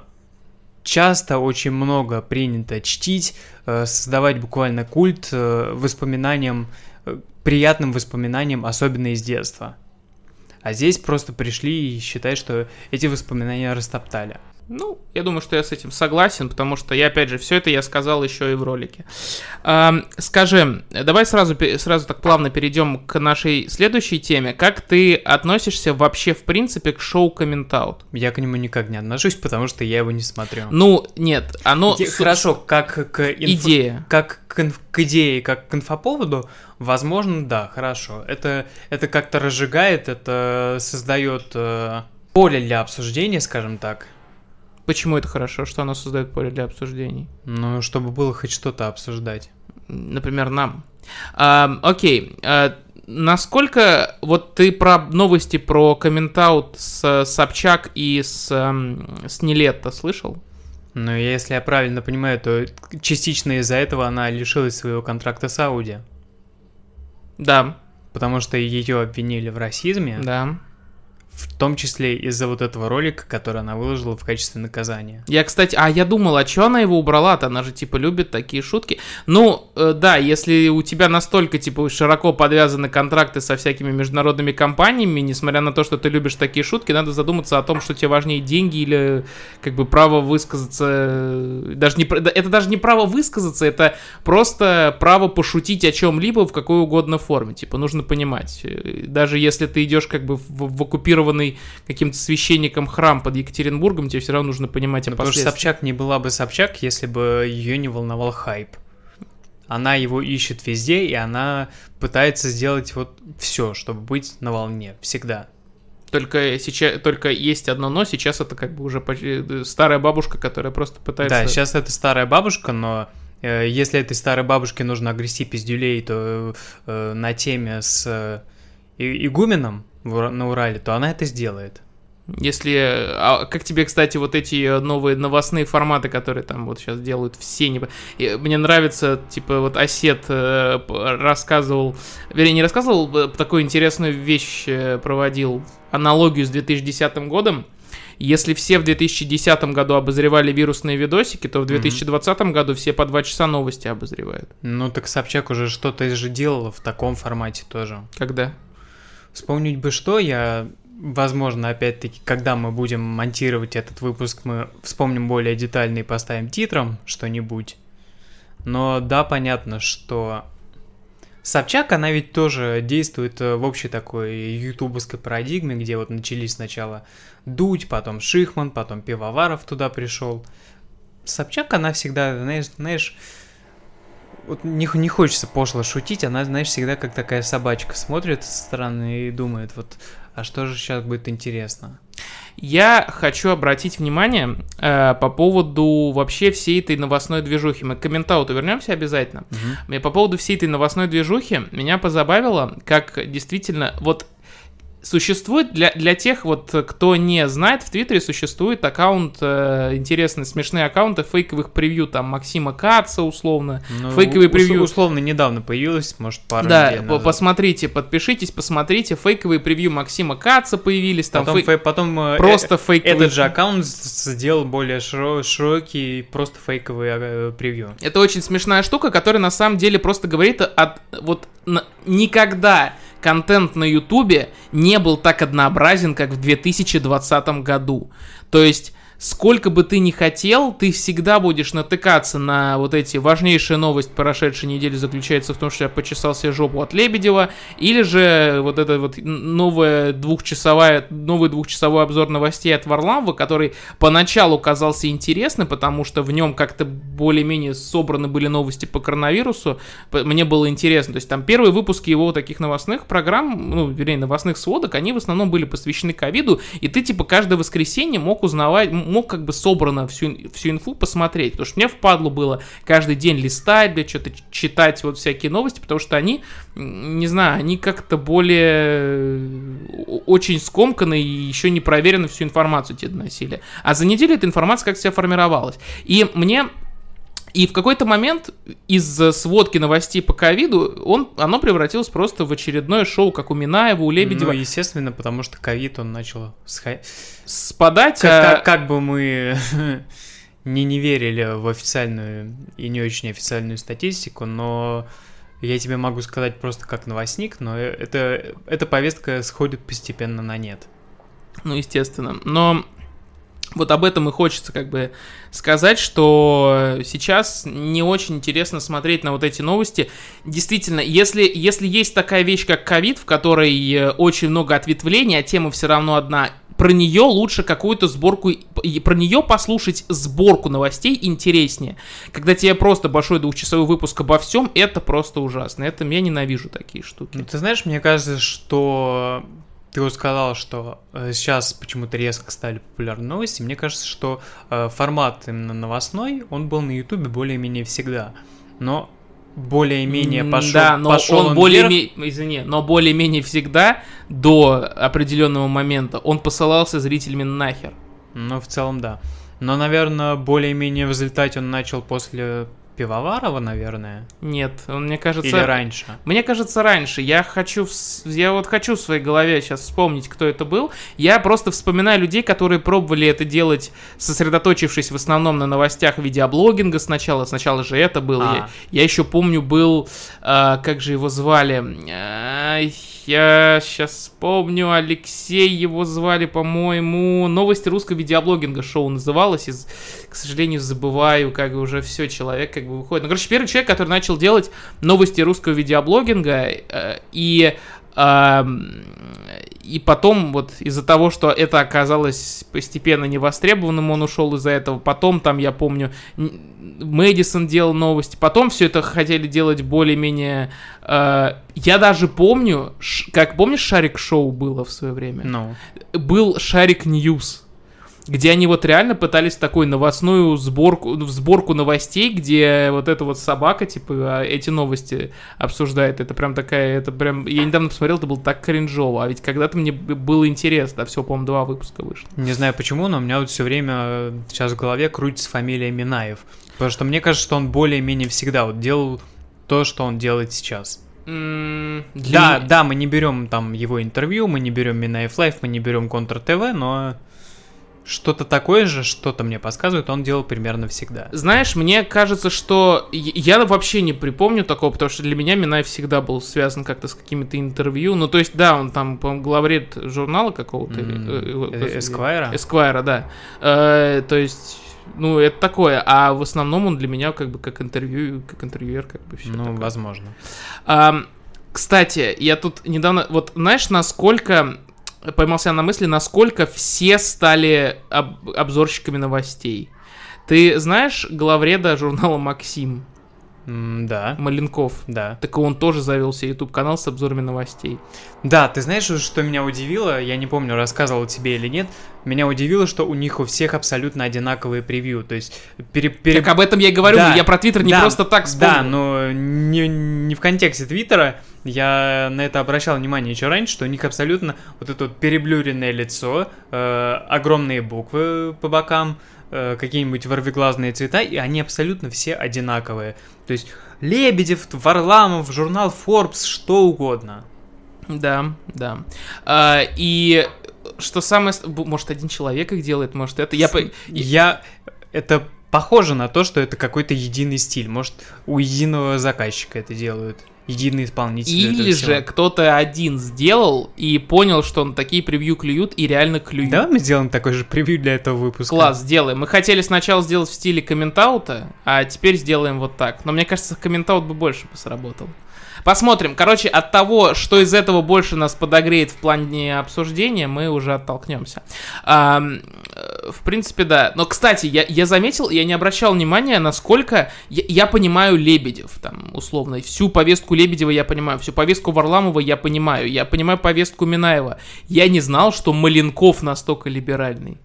часто, очень много принято чтить, э, создавать буквально культ э, воспоминаниям, э, приятным воспоминаниям, особенно из детства. А здесь просто пришли и считают, что эти воспоминания растоптали. Ну, я думаю, что я с этим согласен, потому что я, опять же, все это я сказал еще и в ролике. Скажи, давай сразу, сразу так плавно перейдем к нашей следующей теме. Как ты относишься вообще, в принципе, к шоу Комментаут? Я к нему никак не отношусь, потому что я его не смотрю. Ну, нет, оно... Иде- Хорошо, как к... инфо- Идея. Как к, инф- к идее, как к инфоповоду, возможно, да, хорошо. Это, это как-то разжигает, это создает э, поле для обсуждения, скажем так. Почему это хорошо, что оно создает поле для обсуждений? Ну, чтобы было хоть что-то обсуждать. Например, нам. А, окей. А, насколько вот ты про новости про комментаут с Собчак и с, с Нелетто слышал? Но если я правильно понимаю, то частично из-за этого она лишилась своего контракта с Ауди. Да, Потому что ее обвинили в расизме, да. В том числе из-за вот этого ролика, который она выложила в качестве наказания. Я, кстати, а я думал, а чё она его убрала-то? Она же, типа, любит такие шутки. Ну, э, да, если у тебя настолько, типа, широко подвязаны контракты со всякими международными компаниями, несмотря на то, что ты любишь такие шутки, надо задуматься о том, что тебе важнее деньги или, как бы, право высказаться. э, Даже не, это даже не право высказаться, это просто право пошутить о чем-либо в какой угодно форме. Типа, нужно понимать. э, Даже если ты идешь, как бы, в, в оккупированный каким-то священником храм под Екатеринбургом, тебе все равно нужно понимать о Ну, потому что. Собчак не была бы Собчак, если бы ее не волновал хайп. Она его ищет везде, и она пытается сделать вот все, чтобы быть на волне всегда. Только сейчас, только есть одно но, сейчас это как бы уже почти э, старая бабушка, которая просто пытается... Да, сейчас это старая бабушка, но э, если этой старой бабушке нужно огрести пиздюлей, то э, на теме с э, игуменом на Урале, то она это сделает. Если... А как тебе, кстати, вот эти э, новые новостные форматы, которые там вот сейчас делают все? Не... И Мне нравится, типа, вот Осет э, рассказывал... Вернее, не рассказывал, э, такую интересную вещь проводил, аналогию с 2010 годом. Если все в 2010 году обозревали вирусные видосики, то в 2020 году все по два часа новости обозревают. Ну так Собчак уже что-то же делала в таком формате тоже. Когда? Вспомнить бы что, я, возможно, опять-таки, когда мы будем монтировать этот выпуск, мы вспомним более детально и поставим титром что-нибудь. Но да, понятно, что Собчак, она ведь тоже действует э, в общей такой ютубовской парадигме, где вот начались сначала Дудь, потом Шихман, потом Пивоваров туда пришел. Собчак, она всегда, знаешь, знаешь вот не, не хочется пошло шутить, она, знаешь, всегда как такая собачка смотрит со стороны и думает, вот, а что же сейчас будет интересно? Я хочу обратить внимание э, по поводу вообще всей этой новостной движухи. Мы к комментауту вернемся обязательно. Мне По поводу всей этой новостной движухи меня позабавило, как действительно вот существует для, для тех вот, кто не знает, в Твиттере существует аккаунт, э, интересные, смешные аккаунты фейковых превью, там, Максима Каца, условно. Ну, Фейковые ус- превью. условно недавно появилось, может, пару да, недель назад. посмотрите, подпишитесь, посмотрите, фейковые превью Максима Каца появились, там Потом, фей- фей- потом э, просто э, фейковые... этот же аккаунт сделал более широ- широкий, просто фейковый э, превью. Это очень смешная штука, которая на самом деле просто говорит о... Вот на- никогда контент на Ютубе не был так однообразен, как в 2020 году. То есть... Сколько бы ты ни хотел, ты всегда будешь натыкаться на вот эти важнейшая новость прошедшей недели заключается в том, что я почесал себе жопу от Лебедева, или же вот это вот новая двухчасовая, новый двухчасовой обзор новостей от Варламова, который поначалу казался интересным, потому что в нем как-то более-менее собраны были новости по коронавирусу, мне было интересно, то есть там первые выпуски его таких новостных программ, ну, вернее, новостных сводок, они в основном были посвящены ковиду, и ты, типа, каждое воскресенье мог узнавать, мог как бы собрано всю, всю инфу посмотреть, потому что мне впадло было каждый день листать, блядь, что-то читать вот всякие новости, потому что они, не знаю, они как-то более э, очень скомканно и еще не проверенно всю информацию тебе доносили. А за неделю эта информация как себя формировалась. И мне и в какой-то момент из сводки новостей по ковиду он, оно превратилось просто в очередное шоу, как у Минаева, у Лебедева, Ну, естественно, потому что ковид, он начал сха- спадать. Как, а- как- как бы мы не, не верили в официальную и не очень официальную статистику, но я тебе могу сказать просто как новостник, но э, это, эта повестка сходит постепенно на нет. Ну, естественно. Но вот об этом и хочется как бы сказать, что сейчас не очень интересно смотреть на вот эти новости. Действительно, если, если есть такая вещь, как ковид, в которой э, очень много ответвлений, а тема все равно одна, про нее лучше какую-то сборку, про нее послушать сборку новостей интереснее. Когда тебе просто большой двухчасовой выпуск обо всем, это просто ужасно. Это я ненавижу такие штуки. Ну, ты знаешь, мне кажется, что ты вот сказал, что э, сейчас почему-то резко стали популярны новости. Мне кажется, что э, формат именно новостной, он был на Ютубе более-менее всегда. Но более-менее пошел, да, но пошел он, он более вверх. извини, но более-менее всегда до определенного момента он посылался зрителями нахер. Ну, в целом, да. Но, наверное, более-менее взлетать он начал после Пивоварова, наверное. Нет, он, мне кажется... Или раньше. Мне кажется, раньше. Я хочу, я вот хочу в своей голове сейчас вспомнить, кто это был. Я просто вспоминаю людей, которые пробовали это делать, сосредоточившись в основном на новостях видеоблогинга сначала. Сначала же это было. А. Я, я еще помню, был, а, как же его звали? А, я сейчас вспомню, Алексей его звали, по-моему. Новости русского видеоблогинга шоу называлось. Из, к сожалению, забываю, как бы уже все, человек как бы выходит. Ну, короче, первый человек, который начал делать новости русского видеоблогинга, э, и ам, и потом вот из-за того, что это оказалось постепенно невостребованным, он ушел из-за этого. Потом там, я помню, Мэдисон делал новости. Потом все это хотели делать более-менее... э, я даже помню, как помнишь, Шарик Шоу было в свое время? Ну, был Шарик News, где они вот реально пытались такую новостную сборку, сборку новостей, где вот эта вот собака, типа, а, эти новости обсуждает. Это прям такая, это прям... Я недавно посмотрел, это было так кринжово, а ведь когда-то мне было интересно, а всего, по-моему, два выпуска вышло. не знаю почему, но у меня вот все время э, сейчас в голове крутится фамилия Минаев. Потому что мне кажется, что он более-менее всегда вот делал то, что он делает сейчас. Для Да, да, мы не берем там его интервью, мы не берем Минаев Live, мы не берем Контр ТВ, но что-то такое же, что-то мне подсказывает, он делал примерно всегда. Знаешь, мне кажется, что я вообще не припомню такого, потому что для меня Минаев всегда был связан как-то с какими-то интервью. Ну, то есть, да, он там, по-моему, главред журнала какого-то. э, э, Эсквайра? Эсквайра, да. Э, то есть, ну, это такое. А в основном он для меня как бы как интервью, как интервьюер, как бы все Ну, возможно. Кстати, я тут недавно, вот знаешь, насколько поймался на мысли, насколько все стали об- обзорщиками новостей. Ты знаешь главреда журнала Максим Да, Маленков? да. Так он тоже завел себе YouTube канал с обзорами новостей. Да, ты знаешь, что меня удивило? Я не помню, рассказывал тебе или нет. Меня удивило, что у них у всех абсолютно одинаковые превью. То есть пере, пере- Так об этом я и говорю, Да, я про Твиттер не да, просто так вспомнил. Да, но не, не в контексте Твиттера. Я на это обращал внимание еще раньше, что у них абсолютно вот это вот переблюренное лицо, э, огромные буквы по бокам, э, какие-нибудь ворвиглазные цвета, и они абсолютно все одинаковые. То есть Лебедев, Варламов, журнал Forbes, что угодно. Да, да. А, и что самое... Может, один человек их делает, может, это... Я... Я... Это похоже на то, что это какой-то единый стиль. Может, у единого заказчика это делают. Единый исполнитель. Или же кто-то один сделал и понял, что он такие превью клюют и реально клюют. Давай мы сделаем такой же превью для этого выпуска. Класс, сделаем. Мы хотели сначала сделать в стиле комментаута, а теперь сделаем вот так. Но мне кажется, комментаут бы больше бы сработал. Посмотрим. Короче, от того, что из этого больше нас подогреет в плане обсуждения, мы уже оттолкнемся. В принципе, да. Но, кстати, я, я заметил, я не обращал внимания, насколько я, я понимаю Лебедев, там, условно. Всю повестку Лебедева я понимаю, всю повестку Варламова я понимаю, я понимаю повестку Минаева. Я не знал, что Маленков настолько либеральный.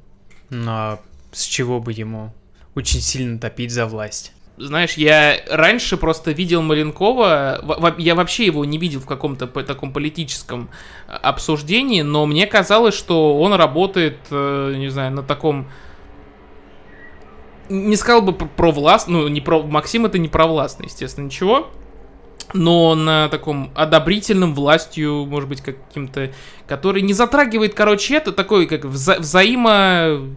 Но с чего бы ему очень сильно топить за власть? Знаешь, я раньше просто видел Маленкова, я вообще его не видел в каком-то таком политическом э, обсуждении, но мне казалось, что он работает, э, не знаю, на таком... Не сказал бы про- провласт, ну, не про... Максим это не провластный, естественно, ничего, но на таком одобрительном властью, может быть, каким-то, который не затрагивает, короче, это такой, как вза- взаимо...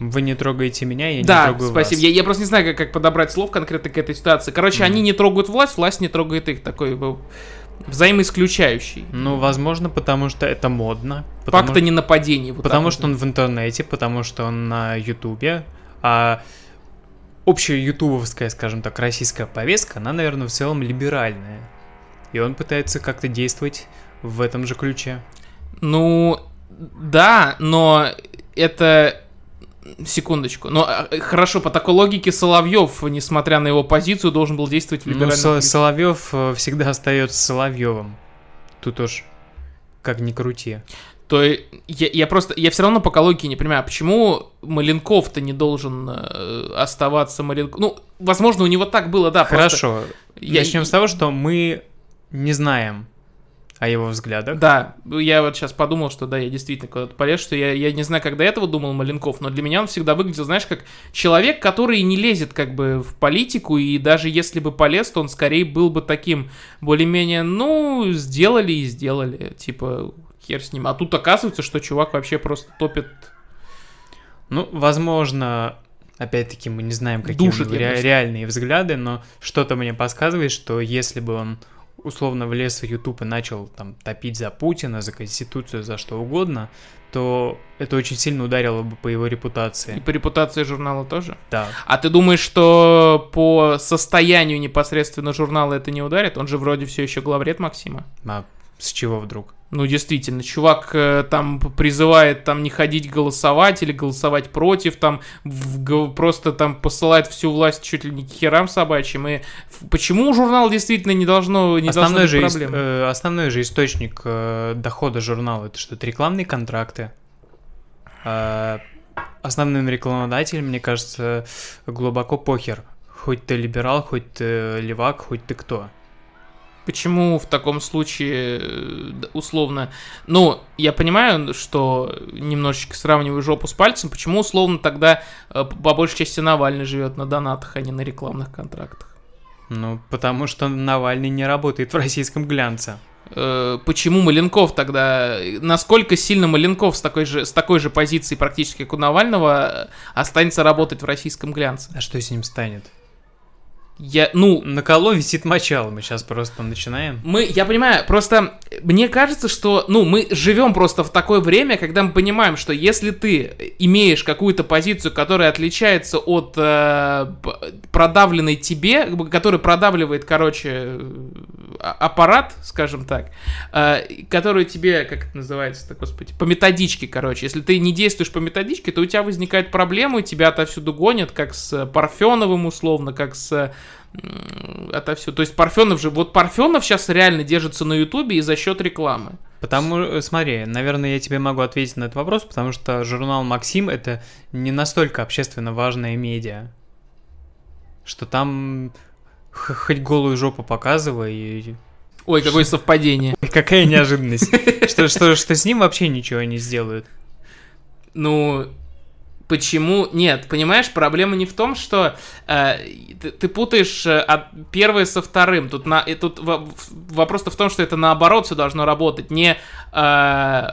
Вы не трогаете меня, я не Да, трогаю спасибо. вас. Я, я просто не знаю, как, как подобрать слов конкретно к этой ситуации. Короче, Мгм. они не трогают власть, власть не трогает их. Такой, э, взаимоисключающий. Ну, возможно, потому что это модно. Потому, Факта не нападений. вот потому что вот. он в интернете, потому что он на Ютубе. А общая ютубовская, скажем так, российская повестка, она, наверное, в целом либеральная. И он пытается как-то действовать в этом же ключе. Ну, да, но это... Секундочку. Но э, хорошо, по такой логике Соловьев, несмотря на его позицию, должен был действовать в Ну, либеральном Со- ключе. Соловьев э, всегда остается Соловьевым. Тут уж как ни крути. То я, я просто, я все равно по логике не понимаю, почему Маленков-то не должен э, оставаться Маленков. Ну, возможно, у него так было, да. Хорошо. я- Начнем с того, что мы не знаем о его взглядах. Да, я вот сейчас подумал, что да, я действительно куда-то полез, что я, я не знаю, до этого думал Маленков, но для меня он всегда выглядел, знаешь, как человек, который не лезет как бы в политику, и даже если бы полез, то он скорее был бы таким более-менее, ну, сделали и сделали, типа, хер с ним. А тут оказывается, что чувак вообще просто топит Ну, возможно, опять-таки мы не знаем, какие Душит, ре- реальные взгляды, но что-то мне подсказывает, что если бы он условно влез в YouTube и начал там топить за Путина, за Конституцию, за что угодно, то это очень сильно ударило бы по его и репутации. по репутации журнала тоже. Да. А ты думаешь, что по состоянию непосредственно журнала это не ударит? Он же вроде все еще главред Максима. А с чего вдруг? Ну, действительно, чувак э, там призывает там не ходить голосовать или голосовать против, там в просто там посылает всю власть чуть ли не к херам собачьим. И почему журнал действительно не должно не должно Основной быть же, ис- проблем? э, основной же источник э, дохода журнала это что? Это рекламные контракты. А, основным рекламодателем, мне кажется, глубоко похер. Хоть ты либерал, хоть ты левак, хоть ты кто. Почему в таком случае э, условно, ну, я понимаю, что немножечко сравниваю жопу с пальцем, почему условно тогда э, по большей части Навальный живет на донатах, а не на рекламных контрактах? Ну, потому что Навальный не работает в российском глянце. Э, почему Маленков тогда, насколько сильно Маленков с такой же, с такой же позиции практически, как у Навального, останется работать в российском глянце? А что с ним станет? Я, ну, На коло висит мочало, мы сейчас просто начинаем. Мы, я понимаю, просто мне кажется, что, ну, мы живем просто в такое время, когда мы понимаем, что если ты имеешь какую-то позицию, которая отличается от э, продавленной тебе, которая продавливает, короче, а- аппарат, скажем так, э, которую тебе, как это называется-то, господи, по методичке, короче, если ты не действуешь по методичке, то у тебя возникают проблемы, тебя отовсюду гонят, как с Парфеновым условно, как с отовсюду. То есть Парфенов же, вот Парфенов сейчас реально держится на Ютубе и за счет рекламы. Потому, э, смотри, наверное, я тебе могу ответить на этот вопрос, потому что журнал «Максим» — это не настолько общественно важная медиа, что там хоть голую жопу показывай, и Ой, какое совпадение. какая неожиданность, что, что, что с ним вообще ничего не сделают. Ну, почему? Нет, понимаешь, проблема не в том, что э, ты, ты путаешь э, от- первое со вторым. Тут, на, и тут вопрос-то в том, что это наоборот все должно работать. Не э,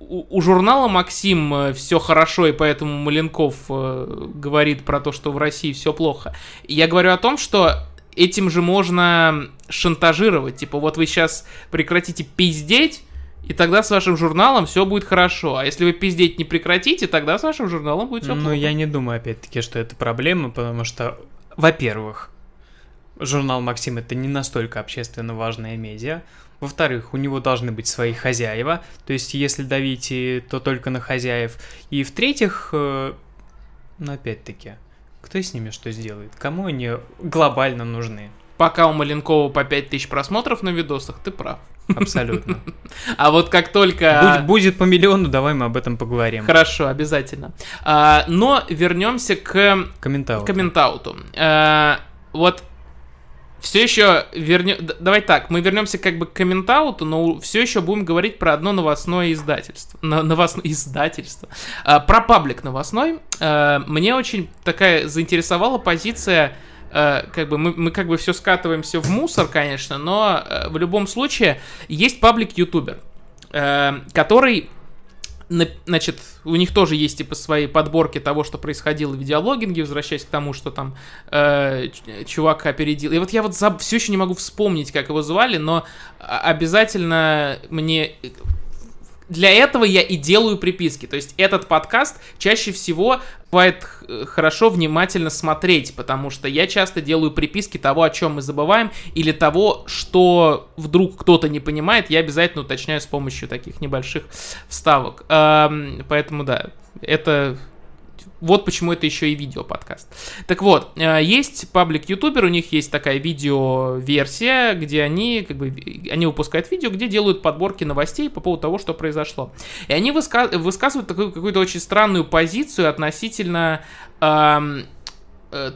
у, у журнала Максим все хорошо, и поэтому Маленков э, говорит про то, что в России все плохо. Я говорю о том, что этим же можно шантажировать. Типа, вот вы сейчас прекратите пиздеть, и тогда с вашим журналом все будет хорошо. А если вы пиздеть не прекратите, тогда с вашим журналом будет все Ну, плохо. я не думаю, опять-таки, что это проблема, потому что, во-первых, журнал «Максим» — это не настолько общественно важная медиа. Во-вторых, у него должны быть свои хозяева, то есть если давить, и- то только на хозяев. И в-третьих, э, ну, опять-таки, кто с ними что сделает? Кому они глобально нужны? Пока у Маленкова по 5000 просмотров на видосах, ты прав. Абсолютно. А вот как только... Будет, будет по миллиону, давай мы об этом поговорим. Хорошо, обязательно. А, но вернемся к Комментарий. комментауту. А, вот все еще вернем... Давай так, мы вернемся как бы к комментауту, но все еще будем говорить про одно новостное издательство. На- новостное издательство. А, про паблик новостной. А, мне очень такая заинтересовала позиция э, как бы мы, мы как бы все скатываемся в мусор, конечно, но э, в любом случае есть паблик ютубер, э, который на- значит, у них тоже есть типа свои подборки того, что происходило в видеологинге, возвращаясь к тому, что там э, чувак опередил. И вот я вот все еще не могу вспомнить, как его звали, но а- обязательно мне для этого я и делаю приписки. То есть этот подкаст чаще всего бывает х- хорошо внимательно смотреть, потому что я часто делаю приписки того, о чем мы забываем, или того, что вдруг кто-то не понимает, я обязательно уточняю с помощью таких небольших вставок. Эм, поэтому да, это вот почему это еще и видео-подкаст. Так вот, э, есть паблик-ютубер, у них есть такая видео-версия, где они, как бы, они выпускают видео, где делают подборки новостей по поводу того, что произошло. И они выска- высказывают такую какую-то очень странную позицию относительно... эм,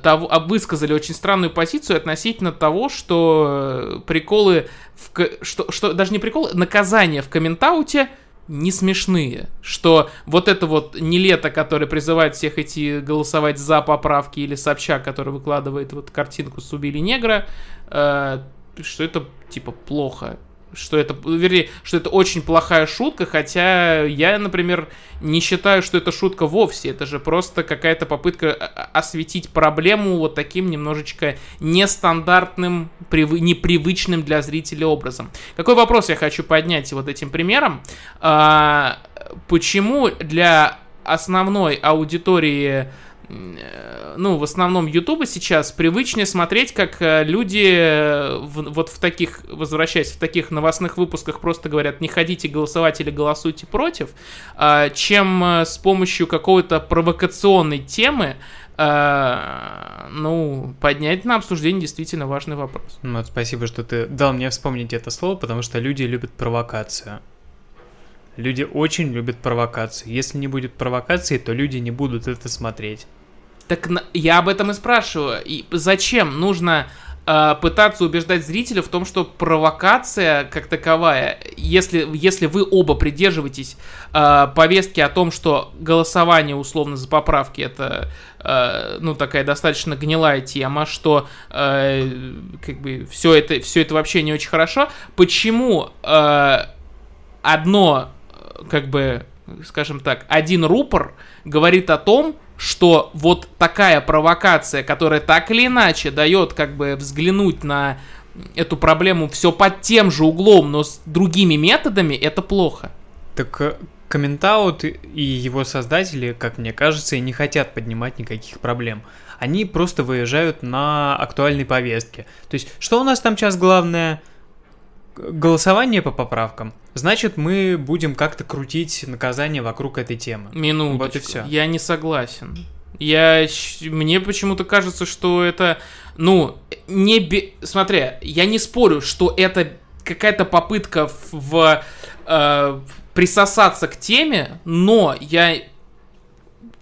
того, а, высказали очень странную позицию относительно того, что э, приколы, в, что, что даже не приколы, наказания в комментауте не смешные, что вот это вот не лето, которое призывает всех идти голосовать за поправки, или Собчак, который выкладывает вот картинку с убили негра, э, что это типа плохо, что это, вернее, что это очень плохая шутка, хотя я, например, не считаю, что это шутка вовсе, это же просто какая-то попытка о- осветить проблему вот таким немножечко нестандартным, привы- непривычным для зрителя образом. Какой вопрос я хочу поднять вот этим примером? А, почему для основной аудитории э, ну, в основном Ютуба сейчас привычнее смотреть, как э, люди э, в- вот в таких, возвращаясь, в таких новостных выпусках просто говорят, не ходите голосовать или голосуйте против, а, чем э, с помощью какой-то провокационной темы, э, ну, поднять на обсуждение действительно важный вопрос. Ну, Вот, спасибо, что ты дал мне вспомнить это слово, потому что люди любят провокацию. Люди очень любят провокацию. Если не будет провокации, то люди не будут это смотреть. Так я об этом и спрашиваю. И зачем нужно э, пытаться убеждать зрителя в том, что провокация как таковая, если, если вы оба придерживаетесь э, повестки о том, что голосование условно за поправки это э, ну такая достаточно гнилая тема, что э, как бы все это все это вообще не очень хорошо, почему э, одно э, как бы скажем так один рупор говорит о том, что вот такая провокация, которая так или иначе дает как бы взглянуть на эту проблему все под тем же углом, но с другими методами, это плохо. Так э, Комментаут и- его создатели, как мне кажется, и не хотят поднимать никаких проблем. Они просто выезжают на актуальной повестке. То есть, что у нас там сейчас главное? Голосование по поправкам. Значит, мы будем как-то крутить наказание вокруг этой темы. Минуточку. Вот и всё. Я не согласен. Я, мне почему-то кажется, что это, ну, не, бе- смотря, я не спорю, что это какая-то попытка в, в, э, присосаться к теме, но я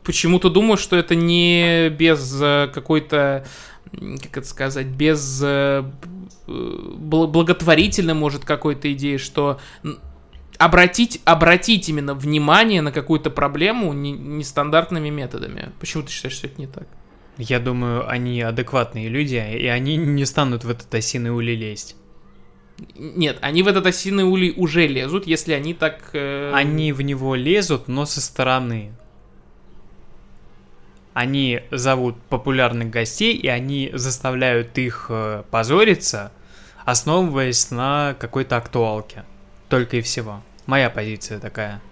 почему-то думаю, что это не без э, какой-то, как это сказать, без э, благотворительной, может, какой-то идеи, что обратить, обратить именно внимание на какую-то проблему не- нестандартными методами. Почему ты считаешь, что это не так? Я думаю, они адекватные люди, и они не станут в этот осиный улей лезть. Нет, они в этот осиный улей уже лезут, если они так... э, Они в него лезут, но со стороны. Они зовут популярных гостей, и они заставляют их э, позориться, основываясь на какой-то актуалке. Только и всего. Моя позиция такая.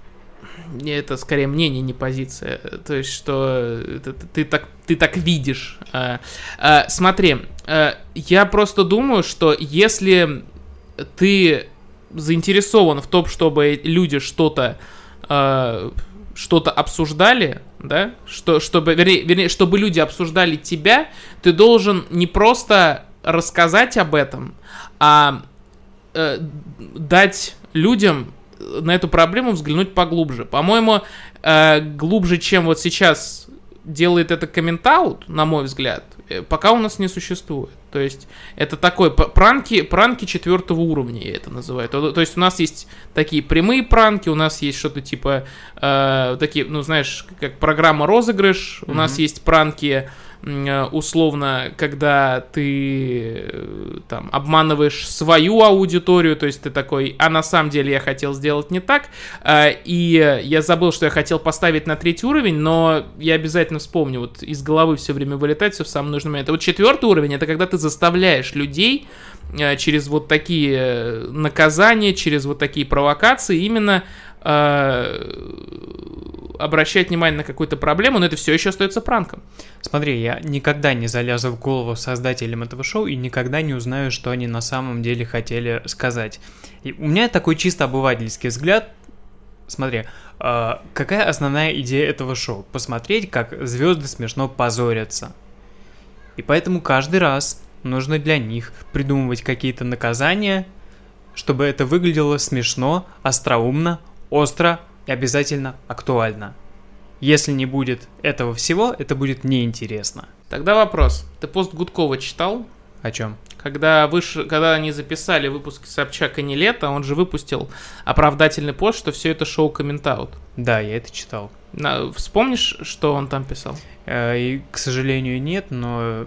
Это скорее мнение, не позиция. То есть, что это ты, так, ты так видишь. А, а, смотри, а, я просто думаю, что если ты заинтересован в том, чтобы люди что-то а, что-то обсуждали, да, что, чтобы, вернее, вернее, чтобы люди обсуждали тебя, ты должен не просто рассказать об этом, а э, дать людям на эту проблему взглянуть поглубже. По-моему, э, глубже, чем вот сейчас делает это комментаут, на мой взгляд, э, пока у нас не существует. То есть это такой пранки, пранки четвертого уровня, я это называю. То, то есть у нас есть такие прямые пранки, у нас есть что-то типа э, такие, ну знаешь, как программа розыгрыш, у нас есть пранки условно, когда ты э, там обманываешь свою аудиторию, то есть ты такой, а на самом деле я хотел сделать не так, э, и я забыл, что я хотел поставить на третий уровень, но я обязательно вспомню, вот из головы все время вылетает все в самый нужный момент. вот четвертый уровень, это когда ты заставляешь людей через вот такие наказания, через вот такие провокации именно обращать внимание на какую-то проблему, но это все еще остается пранком. Смотри, я никогда не залезу в голову создателям этого шоу и никогда не узнаю, что они на самом деле хотели сказать. И у меня такой чисто обывательский взгляд. Смотри, э, какая основная идея этого шоу? Посмотреть, как звезды смешно позорятся. И поэтому каждый раз нужно для них придумывать какие-то наказания, чтобы это выглядело смешно, остроумно, остро, обязательно актуально. Если не будет этого всего, это будет неинтересно. Тогда вопрос. Ты пост Гудкова читал? О чем? Когда, выш... Когда они записали выпуск Собчак и не лето, он же выпустил оправдательный пост, что все это шоу комментаут. Да, я это читал. На... Вспомнишь, что он там писал? Э, и, к сожалению, нет, но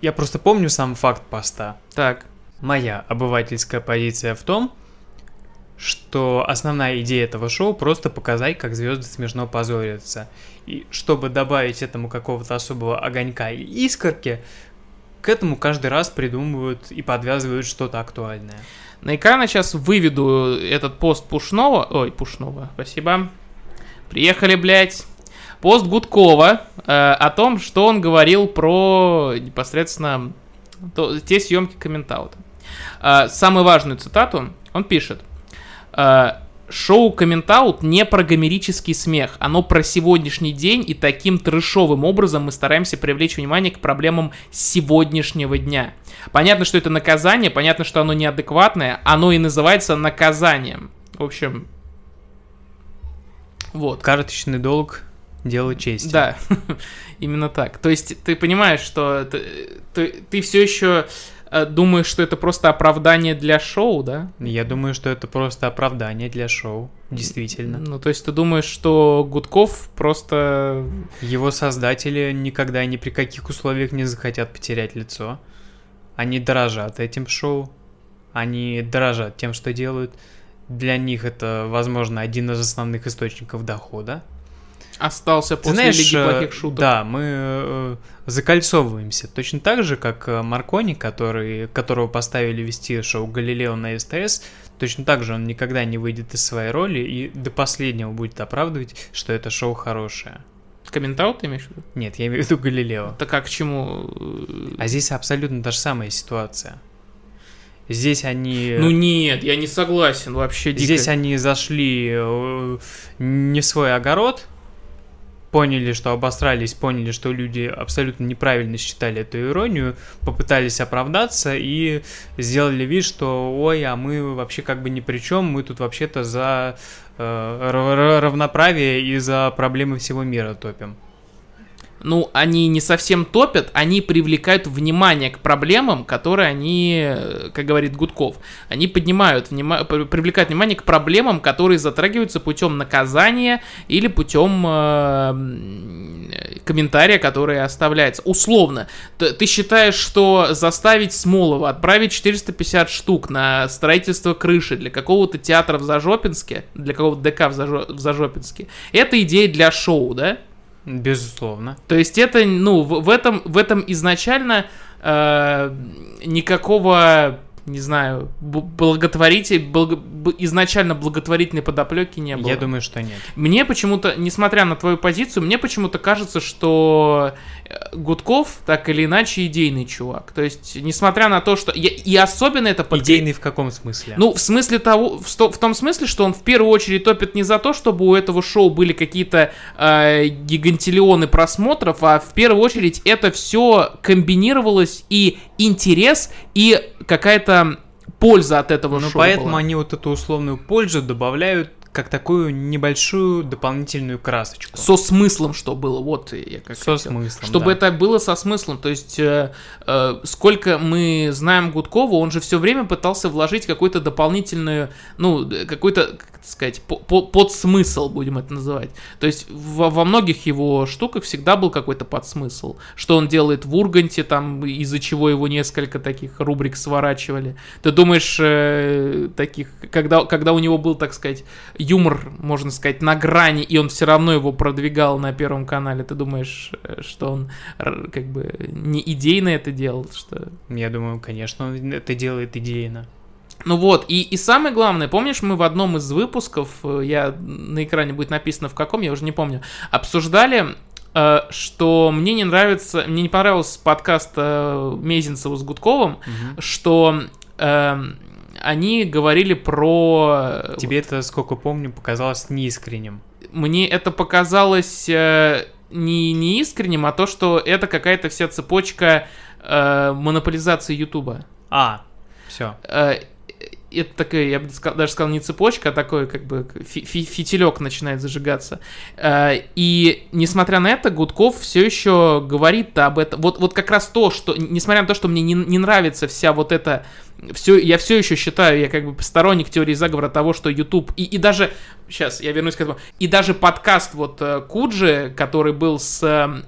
я просто помню сам факт поста. Так. Моя обывательская позиция в том, что основная идея этого шоу просто показать, как звезды смешно позорятся. И чтобы добавить этому какого-то особого огонька и искорки, к этому каждый раз придумывают и подвязывают что-то актуальное. На экран я сейчас выведу этот пост Пушного. Ой, Пушного, спасибо. Приехали, блядь. Пост Гудкова э, о том, что он говорил про непосредственно то, те съемки комментаута. Э, самую важную цитату он пишет. Э, шоу Комментаут не про гомерический смех, оно про сегодняшний день, и таким трешовым образом мы стараемся привлечь внимание к проблемам сегодняшнего дня. Понятно, что это наказание, понятно, что оно неадекватное, оно и называется наказанием. В общем, вот. Карточный долг дело чести. Да, именно так. То есть ты понимаешь, что ты, ты, ты все еще думаешь, что это просто оправдание для шоу, да? Я думаю, что это просто оправдание для шоу, действительно. Ну, то есть ты думаешь, что Гудков просто... Его создатели никогда ни при каких условиях не захотят потерять лицо. Они дорожат этим шоу, они дорожат тем, что делают. Для них это, возможно, один из основных источников дохода остался после знаешь, Лиги э, плохих шуток. Да, мы э, закольцовываемся. Точно так же, как э, Маркони, который, которого поставили вести шоу Галилео на СТС, точно так же он никогда не выйдет из своей роли и до последнего будет оправдывать, что это шоу хорошее. Комментаут ты имеешь в виду? Нет, я имею в виду Галилео. Так как к чему? А здесь абсолютно та же самая ситуация. Здесь они... Ну нет, я не согласен вообще. Дико. Здесь они зашли не в свой огород, поняли, что обосрались, поняли, что люди абсолютно неправильно считали эту иронию, попытались оправдаться и сделали вид, что ой, а мы вообще как бы ни при чем, мы тут вообще-то за э, равноправие и за проблемы всего мира топим ну, они не совсем топят, они привлекают внимание к проблемам, которые они, как говорит Гудков, они поднимают, внима... привлекают внимание к проблемам, которые затрагиваются путем наказания или путем э, комментария, который оставляется. Условно, ты считаешь, что заставить Смолова отправить 450 штук на строительство крыши для какого-то театра в Зажопинске, для какого-то ДК в, Зажо... в Зажопинске, это идея для шоу, да? Безусловно. То есть это, ну, в, в этом, в этом изначально э, никакого не знаю, благотворитель, благо, изначально благотворительной подоплеки не было. Я думаю, что нет. Мне почему-то, несмотря на твою позицию, мне почему-то кажется, что э, Гудков так или иначе идейный чувак. То есть, несмотря на то, что... И, и особенно это... Под... Идейный в каком смысле? Ну, в смысле того... В, в том смысле, что он в первую очередь топит не за то, чтобы у этого шоу были какие-то э, гигантиллионы просмотров, а в первую очередь это все комбинировалось и интерес, и какая-то польза от этого ну, шоу поэтому была. они вот эту условную пользу добавляют как такую небольшую дополнительную красочку. Со смыслом, что было, вот я как Со хотел. смыслом, Чтобы да. это было со смыслом. То есть, э, э, сколько мы знаем Гудкова, он же все время пытался вложить какую-то дополнительную, ну, э, какой-то, как сказать, по- по- подсмысл, будем это называть. То есть, во, во многих его штуках всегда был какой-то подсмысл. Что он делает в Урганте, там, из-за чего его несколько таких рубрик сворачивали. Ты думаешь, э, таких, когда, когда у него был, так сказать, юмор, можно сказать, на грани, и он все равно его продвигал на Первом канале, ты думаешь, э, что он как бы не идейно это делал, что... Я думаю, конечно, он это делает идейно. Ну вот, и, и самое главное, помнишь, мы в одном из выпусков, э, я на экране будет написано в каком, я уже не помню, обсуждали, э, что мне не нравится, мне не понравился подкаст Мезенцева с Гудковым, Мгм. что эм, они говорили про... э, Тебе это, сколько помню, показалось неискренним. мне это показалось э, не, не искренним, а то, что это какая-то вся цепочка э, монополизации Ютуба. А, все. Э, это такая, я бы даже сказал, не цепочка, а такой как бы фи- фи- фитилек начинает зажигаться. Э, и несмотря на это, Гудков все еще говорит об этом. Вот, вот как раз то, что, несмотря на то, что мне не, не нравится вся вот эта все, я все еще считаю, я как бы сторонник теории заговора того, что YouTube и, и даже сейчас я вернусь к этому и даже подкаст вот э, Куджи, который был с э,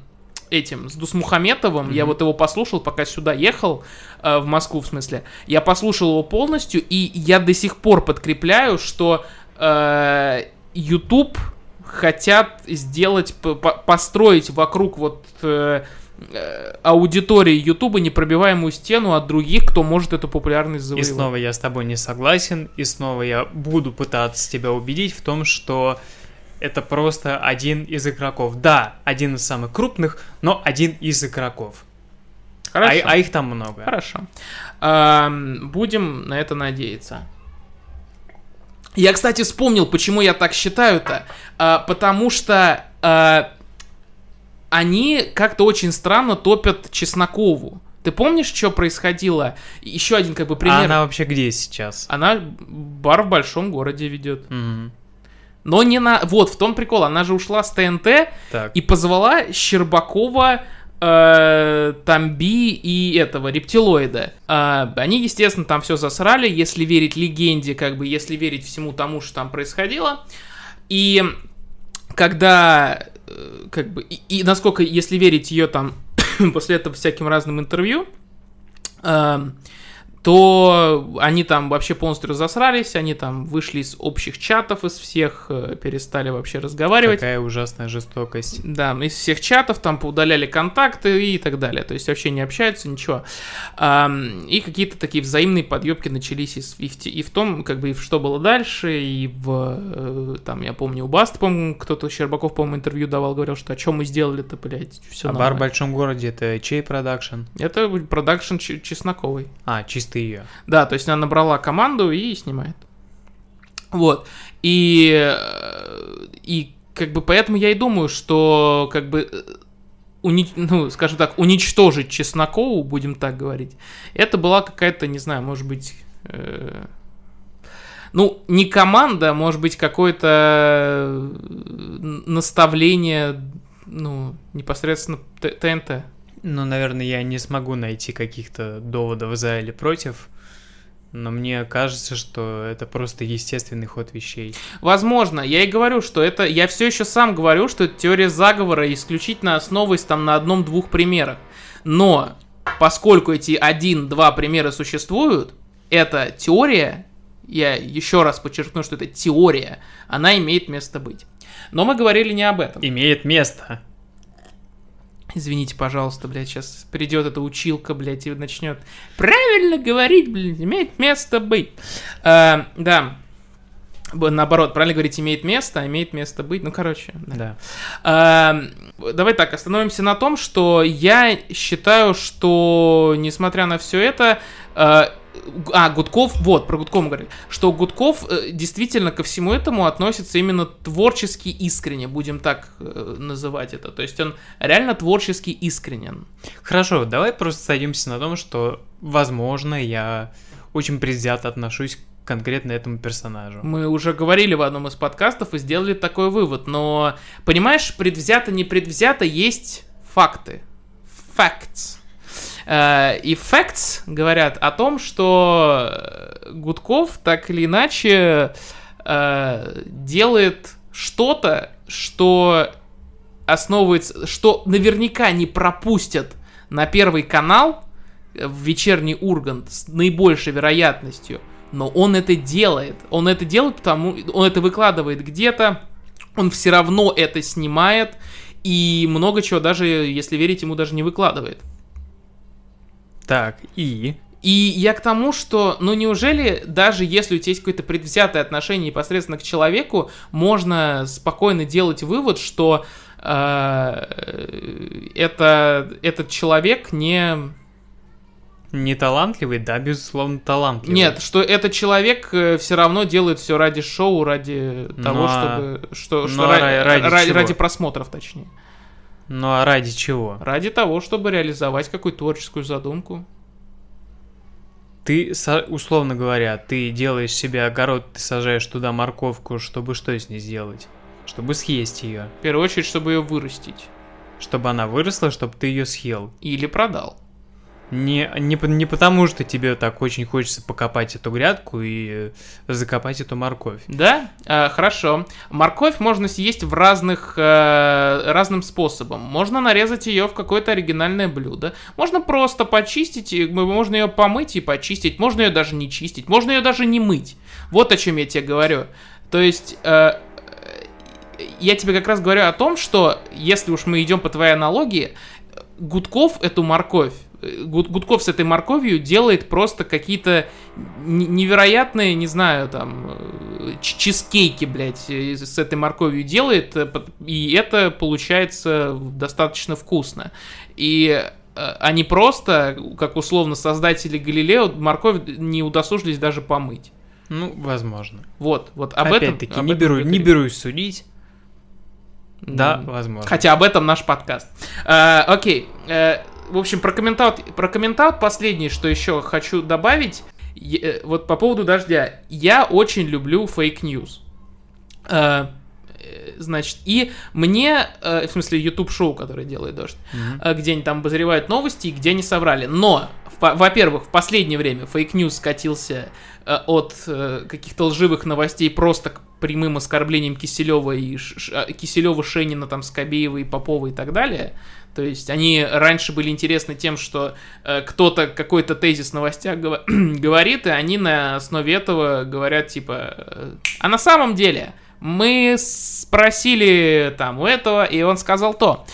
этим с Дусмухаметовым, я Мгм. вот его послушал, пока сюда ехал э, в Москву в смысле, я послушал его полностью и я до сих пор подкрепляю, что э, YouTube хотят сделать по- построить вокруг вот э, э, аудитории Ютуба непробиваемую стену от других, кто может эту популярность И завоевать. снова я с тобой не согласен, и снова я буду пытаться тебя убедить в том, что это просто один из игроков. Да, один из самых крупных, но один из игроков. А, Хорошо. а их там много. Хорошо. Ам, будем на это надеяться. Я, кстати, вспомнил, почему я так считаю-то. А, потому что а, они как-то очень странно топят Чеснокову. Ты помнишь, что происходило? Еще один как бы пример. А она вообще где сейчас? Она бар в большом городе ведет. Мгм. Но не на... Вот, в том прикол. Она же ушла с ТНТ Так. и позвала Щербакова, э, Тамби и этого, рептилоида. А, они, естественно, там все засрали, если верить легенде, как бы, если верить всему тому, что там происходило. И когда, э, как бы, и, и насколько, если верить ее там, после этого всяким разным интервью, эм, то они там вообще полностью разосрались, они там вышли из общих чатов, из всех, э, перестали вообще разговаривать. Какая ужасная жестокость. Да, из всех чатов там поудаляли контакты и так далее. То есть вообще не общаются, ничего. И какие-то такие взаимные подъебки начались и, в, и в том, как бы, и в что было дальше, и в, э, там, я помню, у Баст, по-моему, кто-то, Щербаков, по-моему, интервью давал, говорил, что о чем мы сделали-то, блядь, все а бар в большом городе это чей продакшн? Это продакшн Ч- Чесноковой. А, чисто ее. Да, то есть она набрала команду и снимает. Вот. И, э, и как бы поэтому я и думаю, что как бы э, уни- ну, скажем так, уничтожить Чеснокову, будем так говорить, это была какая-то, не знаю, может быть, э, ну, не команда, а может быть, какое-то э, наставление, ну, непосредственно ТНТ. Ну, наверное, я не смогу найти каких-то доводов за или против, но мне кажется, что это просто естественный ход вещей. Возможно, я и говорю, что это, я все еще сам говорю, что это теория заговора исключительно основываясь там на одном-двух примерах. Но, поскольку эти один-два примера существуют, эта теория, я еще раз подчеркну, что это теория, она имеет место быть. Но мы говорили не об этом. Имеет место. Извините, пожалуйста, блядь, сейчас придет эта училка, блядь, и начнет правильно говорить, блядь, имеет место быть. Э, да. Наоборот, правильно говорить, имеет место, а имеет место быть. Ну, короче, да. Да. Эм, Давай так, остановимся на том, что я считаю, что, несмотря на все это, э, а, Гудков, вот, про Гудкова мы говорили, что Гудков э, действительно ко всему этому относится именно творчески искренне, будем так э, называть это. То есть он реально творчески искренен. Хорошо, давай просто сойдемся на том, что, возможно, я очень предвзято отношусь конкретно этому персонажу. Мы уже говорили в одном из подкастов и сделали такой вывод, но, понимаешь, предвзято, не предвзято, есть факты. Facts. Э, И facts говорят о том, что Гудков так или иначе э, делает что-то, что основывается, что наверняка не пропустят на первый канал э, в вечерний Ургант с наибольшей вероятностью, но он это делает. Он это делает, потому он это выкладывает где-то, он все равно это снимает, и много чего даже, если верить, ему даже не выкладывает. Так, и... И я к тому, что, ну неужели даже если у тебя есть какое-то предвзятое отношение непосредственно к человеку, можно спокойно делать вывод, что э, это, этот человек не... Не талантливый, да, безусловно, талантливый. Нет, что этот человек все равно делает все ради шоу, ради того, а- чтобы... Что, ну, что ра- ради ра- чего? ради просмотров, точнее. Ну а ради чего? Ради того, чтобы реализовать какую-то творческую задумку. Ты, условно говоря, ты делаешь себе огород, ты сажаешь туда морковку, чтобы что с ней сделать? Чтобы съесть ее. В первую очередь, чтобы ее вырастить. Чтобы она выросла, чтобы ты ее съел. Или продал. Не, не, не потому, что тебе так очень хочется покопать эту грядку и э, закопать эту морковь. Да, Э, хорошо. Морковь можно съесть в разных э, разным способом. Можно нарезать ее в какое-то оригинальное блюдо. Можно просто почистить, можно ее помыть и почистить. Можно ее даже не чистить. Можно ее даже не мыть. Вот о чем я тебе говорю. То есть э, э, я тебе как раз говорю о том, что если уж мы идем по твоей аналогии, Гудков эту морковь, э, Гудков с этой морковью делает просто какие-то невероятные, не знаю, там, э, чизкейки, блядь, э, с этой морковью делает, э, и это получается достаточно вкусно. И они просто, как условно создатели Галилео, морковь не удосужились даже помыть. Ну, возможно. Вот, вот об этом... Опять-таки, не, беру, не берусь судить. Да, возможно. Хотя об этом наш подкаст. Э, окей. Э, в общем, про Comment Out, про Comment Out последнее, что еще хочу добавить. Э, вот по поводу дождя. Я очень люблю Fake News. Э, э, значит, и мне, в смысле, YouTube-шоу, которое делает дождь, э, где они там обозревают новости и где они соврали. Но, во-первых, в последнее время Fake News скатился от каких-то лживых новостей просто к прямым оскорблениям Киселева и Ш- а, Киселева, Шенина, там, Скобеева и Попова и так далее. То есть они раньше были интересны тем, что э, кто-то какой-то тезис в новостях гова- говорит, и они на основе этого говорят, типа, а на самом деле мы спросили там у этого, и он сказал то.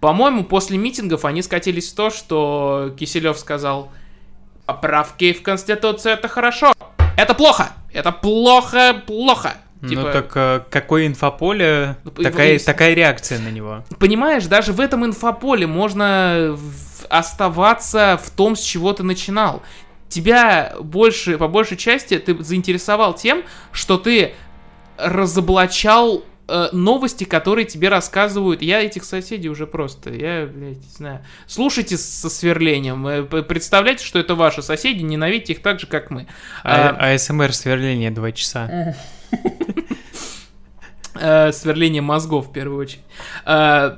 По-моему, после митингов они скатились в то, что Киселев сказал, поправки в Конституцию это хорошо. Это плохо. Это плохо, плохо. Типа, Ну так э, какое инфополе, Ну, такая, и- такая реакция на него. понимаешь, даже в этом инфополе можно оставаться в том, с чего ты начинал. Тебя больше, по большей части, ты заинтересовал тем, что ты разоблачал э, новости, которые тебе рассказывают. Я этих соседей уже просто, я, блядь, не знаю. Слушайте со сверлением. э, п- Представляйте, что это ваши соседи, ненавидьте их так же, как мы. А, А, АСМР сверление 2 часа. Э, сверление мозгов в первую очередь. Э,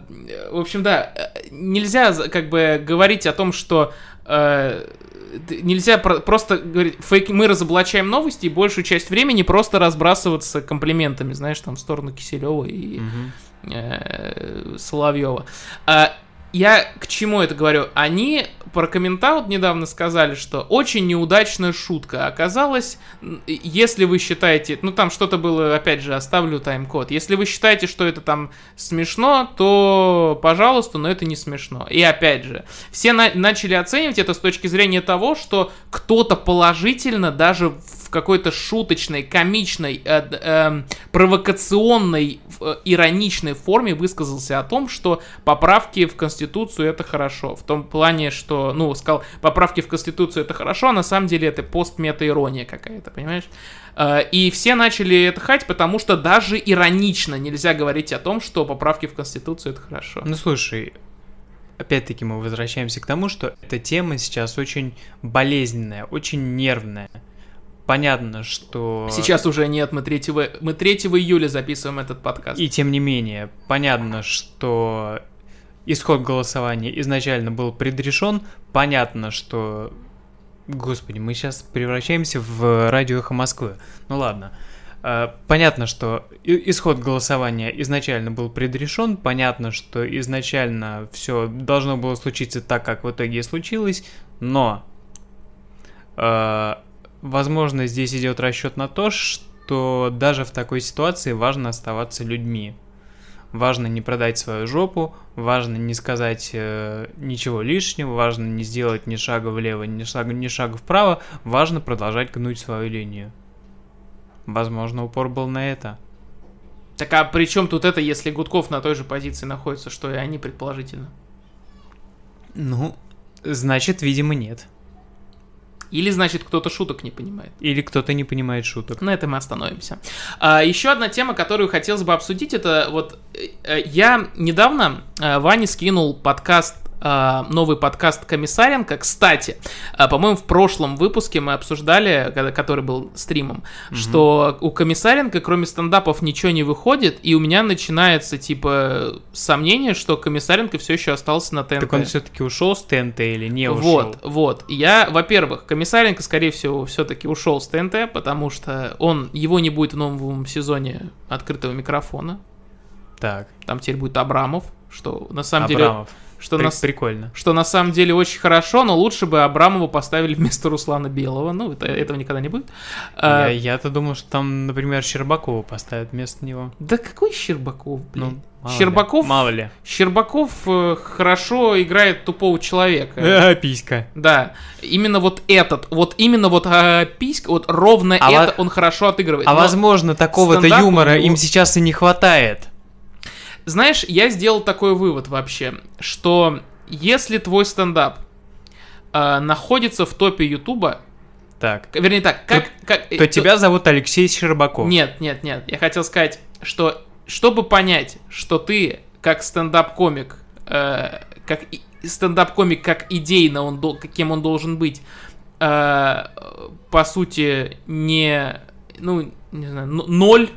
в общем, да, э, нельзя как бы говорить о том, что нельзя про- просто говорить, фейк, мы разоблачаем новости и большую часть времени просто разбрасываться комплиментами, знаешь, там в сторону Киселева и э, Соловьева. Я к чему это говорю? Они про комментаут недавно сказали, что очень неудачная шутка. Оказалось, м, если вы считаете, ну там что-то было, опять же, оставлю тайм-код. Если вы считаете, что это там смешно, то, пожалуйста, но это не смешно. И опять же, все на- начали оценивать это с точки зрения того, что кто-то положительно даже в какой-то шуточной, комичной, э, эм, провокационной, в- э, ироничной форме высказался о том, что поправки в Конституцию это хорошо. В том плане, что, ну, сказал, поправки в Конституцию это хорошо, а на самом деле это пост-мета-ирония какая-то, понимаешь? Э, И все начали это хать, потому что даже иронично нельзя говорить о том, что поправки в Конституцию это хорошо. Ну слушай, опять-таки мы возвращаемся к тому, что эта тема сейчас очень болезненная, очень нервная. Понятно, что... Сейчас уже нет, мы 3, мы 3 июля записываем этот подкаст. И тем не менее, понятно, что исход голосования изначально был предрешен. Понятно, что... Господи, мы сейчас превращаемся в радио «Эхо Москвы». Ну ладно. Э, понятно, что исход голосования изначально был предрешен, понятно, что изначально все должно было случиться так, как в итоге и случилось, но, э, возможно, здесь идет расчет на то, что даже в такой ситуации важно оставаться людьми. Важно не продать свою жопу, важно не сказать э, ничего лишнего, важно не сделать ни шага влево, ни шага, ни шага вправо, важно продолжать гнуть свою линию. Возможно, упор был на это. Так а при чем тут это, если Гудков на той же позиции находится, что и они предположительно? Ну, значит, видимо, нет. Или, значит, кто-то шуток не понимает. Или кто-то не понимает шуток. На этом мы остановимся. А, еще одна тема, которую хотелось бы обсудить, это вот э, я недавно э, Ване скинул подкаст новый подкаст Комиссаренко. Кстати, а, по-моему, в прошлом выпуске мы обсуждали, который был стримом, угу. что у Комиссаренко, кроме стендапов, ничего не выходит, и у меня начинается, типа, сомнение, что Комиссаренко все еще остался на ТНТ. Так он все-таки ушел с ТНТ или не ушел? Вот, вот. Я, во-первых, Комиссаренко, скорее всего, все-таки ушел с ТНТ, потому что он, его не будет в новом сезоне открытого микрофона. Так. Там теперь будет Абрамов, что на самом Абрамов. деле что, При- на, Прикольно. что на самом деле очень хорошо, но лучше бы Абрамова поставили вместо Руслана Белого. Ну, это, этого никогда не будет. Я, А, я-то думал, что там, например, Щербакова поставят вместо него. да какой Щербаков, блин? Ну, мало Щербаков, Ли. Мало ли. Щербаков э, хорошо играет тупого человека. Э, писька. Да, именно вот этот, вот именно вот а, писька, вот ровно А это во- он хорошо отыгрывает. А Но, возможно, такого-то юмора него- им сейчас и не хватает. Знаешь, я сделал такой вывод вообще, что если твой стендап э, находится в топе Ютуба, Так. вернее так, как... как э, То тебя зовут Алексей Щербаков. Нет, нет, нет. Я хотел сказать, что чтобы понять, что ты как стендап-комик, э, как стендап-комик, как идейно он каким он должен быть, э, по сути, не, ну, не знаю, ноль,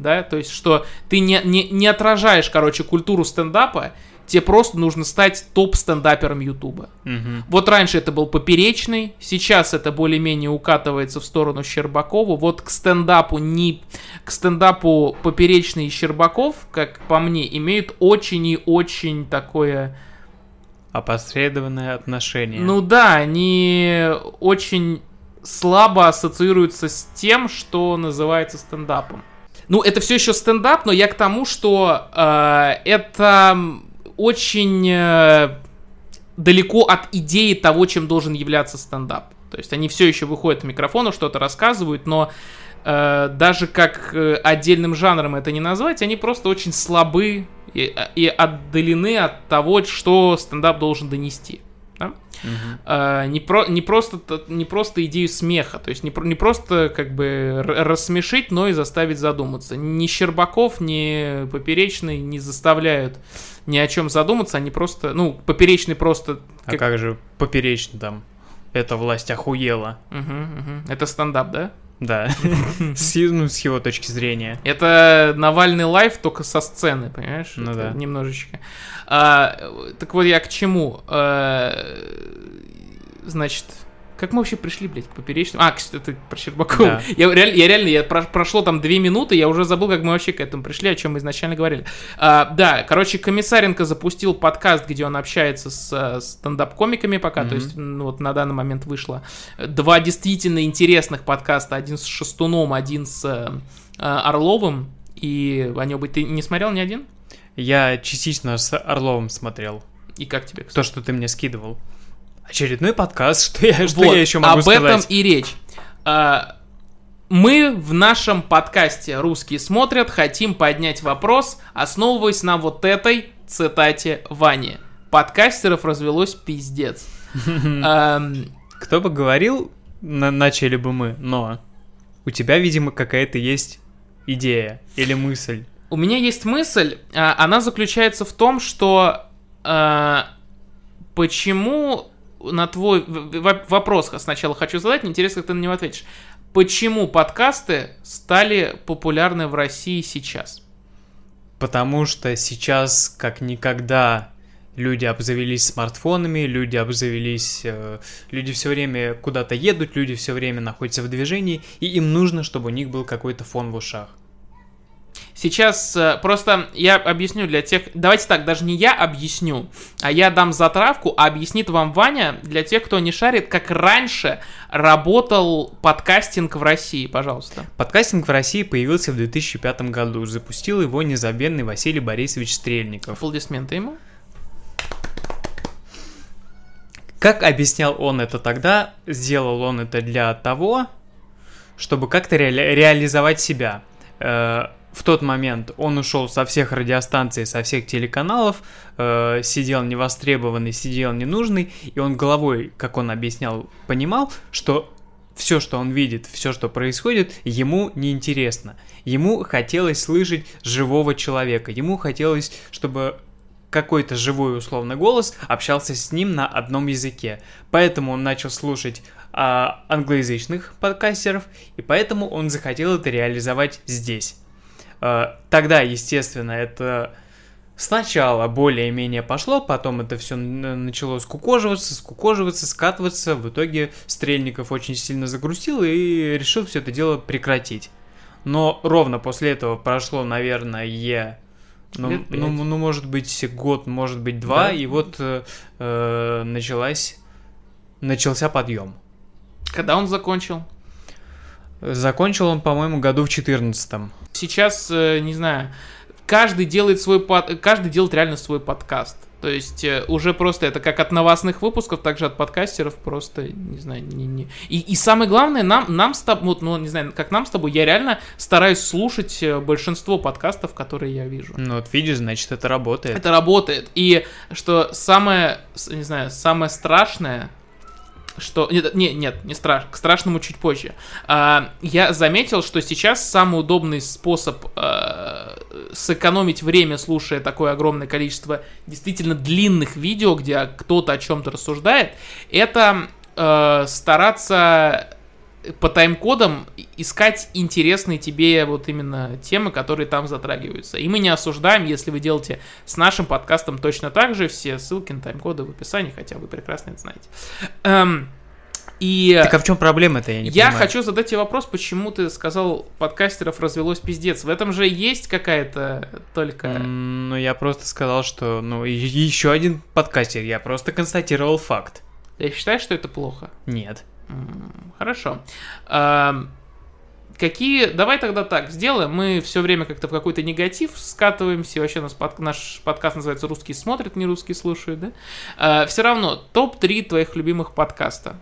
да, то есть, что ты не, не, не отражаешь, короче, культуру стендапа, тебе просто нужно стать топ-стендапером Ютуба. Мгм. Вот раньше это был Поперечный, сейчас это более-менее укатывается в сторону Щербакова. Вот к стендапу не к стендапу Поперечный и Щербаков, как по мне, имеют очень и очень такое. Опосредованное отношение. Ну да, они очень слабо ассоциируются с тем, что называется стендапом. Ну, это все еще стендап, но я к тому, что э, это очень э, далеко от идеи того, чем должен являться стендап. То есть они все еще выходят к микрофону, что-то рассказывают, но э, даже как э, отдельным жанром это не назвать, они просто очень слабы и, и отдалены от того, что стендап должен донести. Да? Мгм. Э, не, про, не, просто, не просто идею смеха, то есть не, про- не просто как бы рассмешить, но и заставить задуматься. Ни Щербаков, ни Поперечный не заставляют ни о чем задуматься, они просто, ну, Поперечный просто... А как же поперечно там? Эта власть охуела. Мгм, мгм. Это стендап, да? Да. С, ну, с его точки зрения. Это Навальный лайф только со сцены, понимаешь? Ну Это да. Немножечко. А, э, так вот я к чему? А, значит, как мы вообще пришли, блядь, к поперечному? А, кстати, это про Щербакова. Да. Я, реаль- я реально, я про- прошло там две минуты, я уже забыл, как мы вообще к этому пришли, о чем мы изначально говорили. А, да, короче, Комиссаренко запустил подкаст, где он общается с э, стендап-комиками пока, то Мгм. есть, ну, вот на данный момент вышло два действительно интересных подкаста, один с Шестуном, один с э, э, Орловым, и о быть ты не смотрел ни один? Я частично с Орловым смотрел. И как тебе? кстати? То, что ты мне скидывал. Очередной подкаст, что я, что Вот, я еще могу об сказать? этом и речь. А, Мы в нашем подкасте «Русские смотрят» хотим поднять вопрос, основываясь на вот этой цитате Вани. Подкастеров развелось пиздец. Кто бы говорил, на- начали бы мы, но у тебя, видимо, какая-то есть идея или мысль. У меня есть мысль, а, она заключается в том, что а, почему на твой вопрос сначала хочу задать, мне интересно, как ты на него ответишь. почему подкасты стали популярны в России сейчас? Потому что сейчас, как никогда, люди обзавелись смартфонами, люди обзавелись, э, люди все время куда-то едут, люди все время находятся в движении, и им нужно, чтобы у них был какой-то фон в ушах. Сейчас э, просто я объясню для тех... Давайте так, даже не я объясню, а я дам затравку, а объяснит вам Ваня для тех, кто не шарит, как раньше работал подкастинг в России, пожалуйста. Подкастинг в России появился в 2005 году. Запустил его незабвенный Василий Борисович Стрельников. Аплодисменты ему. Как объяснял он это тогда, сделал он это для того, чтобы как-то ре- реализовать себя. Э, в тот момент он ушел со всех радиостанций, со всех телеканалов, э, сидел невостребованный, сидел ненужный, и он головой, как он объяснял, понимал, что все, что он видит, все, что происходит, ему неинтересно. Ему хотелось слышать живого человека, ему хотелось, чтобы какой-то живой условно голос общался с ним на одном языке. Поэтому он начал слушать а, англоязычных подкастеров, и поэтому он захотел это реализовать здесь. А, тогда, естественно, это сначала более-менее пошло, потом это все начало скукоживаться, скукоживаться, скатываться. В итоге Стрельников очень сильно загрустил и решил все это дело прекратить. Но ровно после этого прошло, наверное, ну, ну, ну, может быть, год, может быть, два, да. и вот э, э, началась, начался подъем. Когда он закончил? Закончил он, по-моему, году в 14 Сейчас, э, не знаю, каждый делает свой под... каждый делает реально свой подкаст. То есть э, уже просто это как от новостных выпусков, так же от подкастеров просто, не знаю, не, не. И, и самое главное, нам, нам с тобой, вот, ну, не знаю, как нам с тобой, я реально стараюсь слушать э, большинство подкастов, которые я вижу. Ну вот видишь, значит это работает. Это работает. И что самое, не знаю, самое страшное, что... Нет, нет, нет не страш... к страшному чуть позже. А, я заметил, что сейчас самый удобный способ а, сэкономить время, слушая такое огромное количество действительно длинных видео, где кто-то о чем-то рассуждает, это а, стараться по тайм-кодам искать интересные тебе вот именно темы, которые там затрагиваются. И мы не осуждаем, если вы делаете с нашим подкастом точно так же. Все ссылки на тайм-коды в описании, хотя вы прекрасно это знаете. Эм, и так а в чем проблема-то, я не Я понимаю. хочу задать тебе вопрос, почему ты сказал, подкастеров развелось пиздец. В этом же есть какая-то только... Ну, я просто сказал, что, ну, еще один подкастер, я просто констатировал факт. Ты считаешь, что это плохо? Нет. Хорошо. А, какие... Давай тогда так сделаем. Мы все время как-то в какой-то негатив скатываемся. Вообще нас под... наш подкаст называется «Русские смотрят, не русские слушают», да? А, все равно, топ-3 твоих любимых подкаста.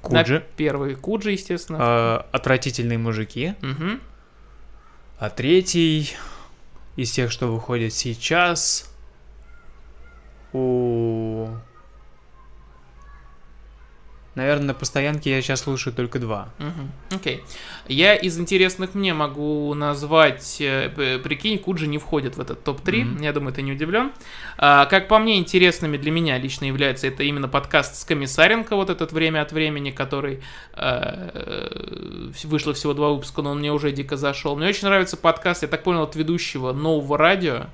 Куджи. На первый Куджи, естественно. А, отвратительные мужики. Угу. А третий из тех, что выходит сейчас. У Наверное, на постоянке я сейчас слушаю только два. Окей. Okay. Я из интересных мне могу назвать, э, прикинь, Куджи не входит в этот топ-3, mm-hmm. я думаю, ты не удивлен. А, как по мне, интересными для меня лично является это именно подкаст с Комиссаренко, вот этот «Время от времени», который э, вышло всего два выпуска, но он мне уже дико зашел. Мне очень нравится подкаст, я так понял, от ведущего нового радио,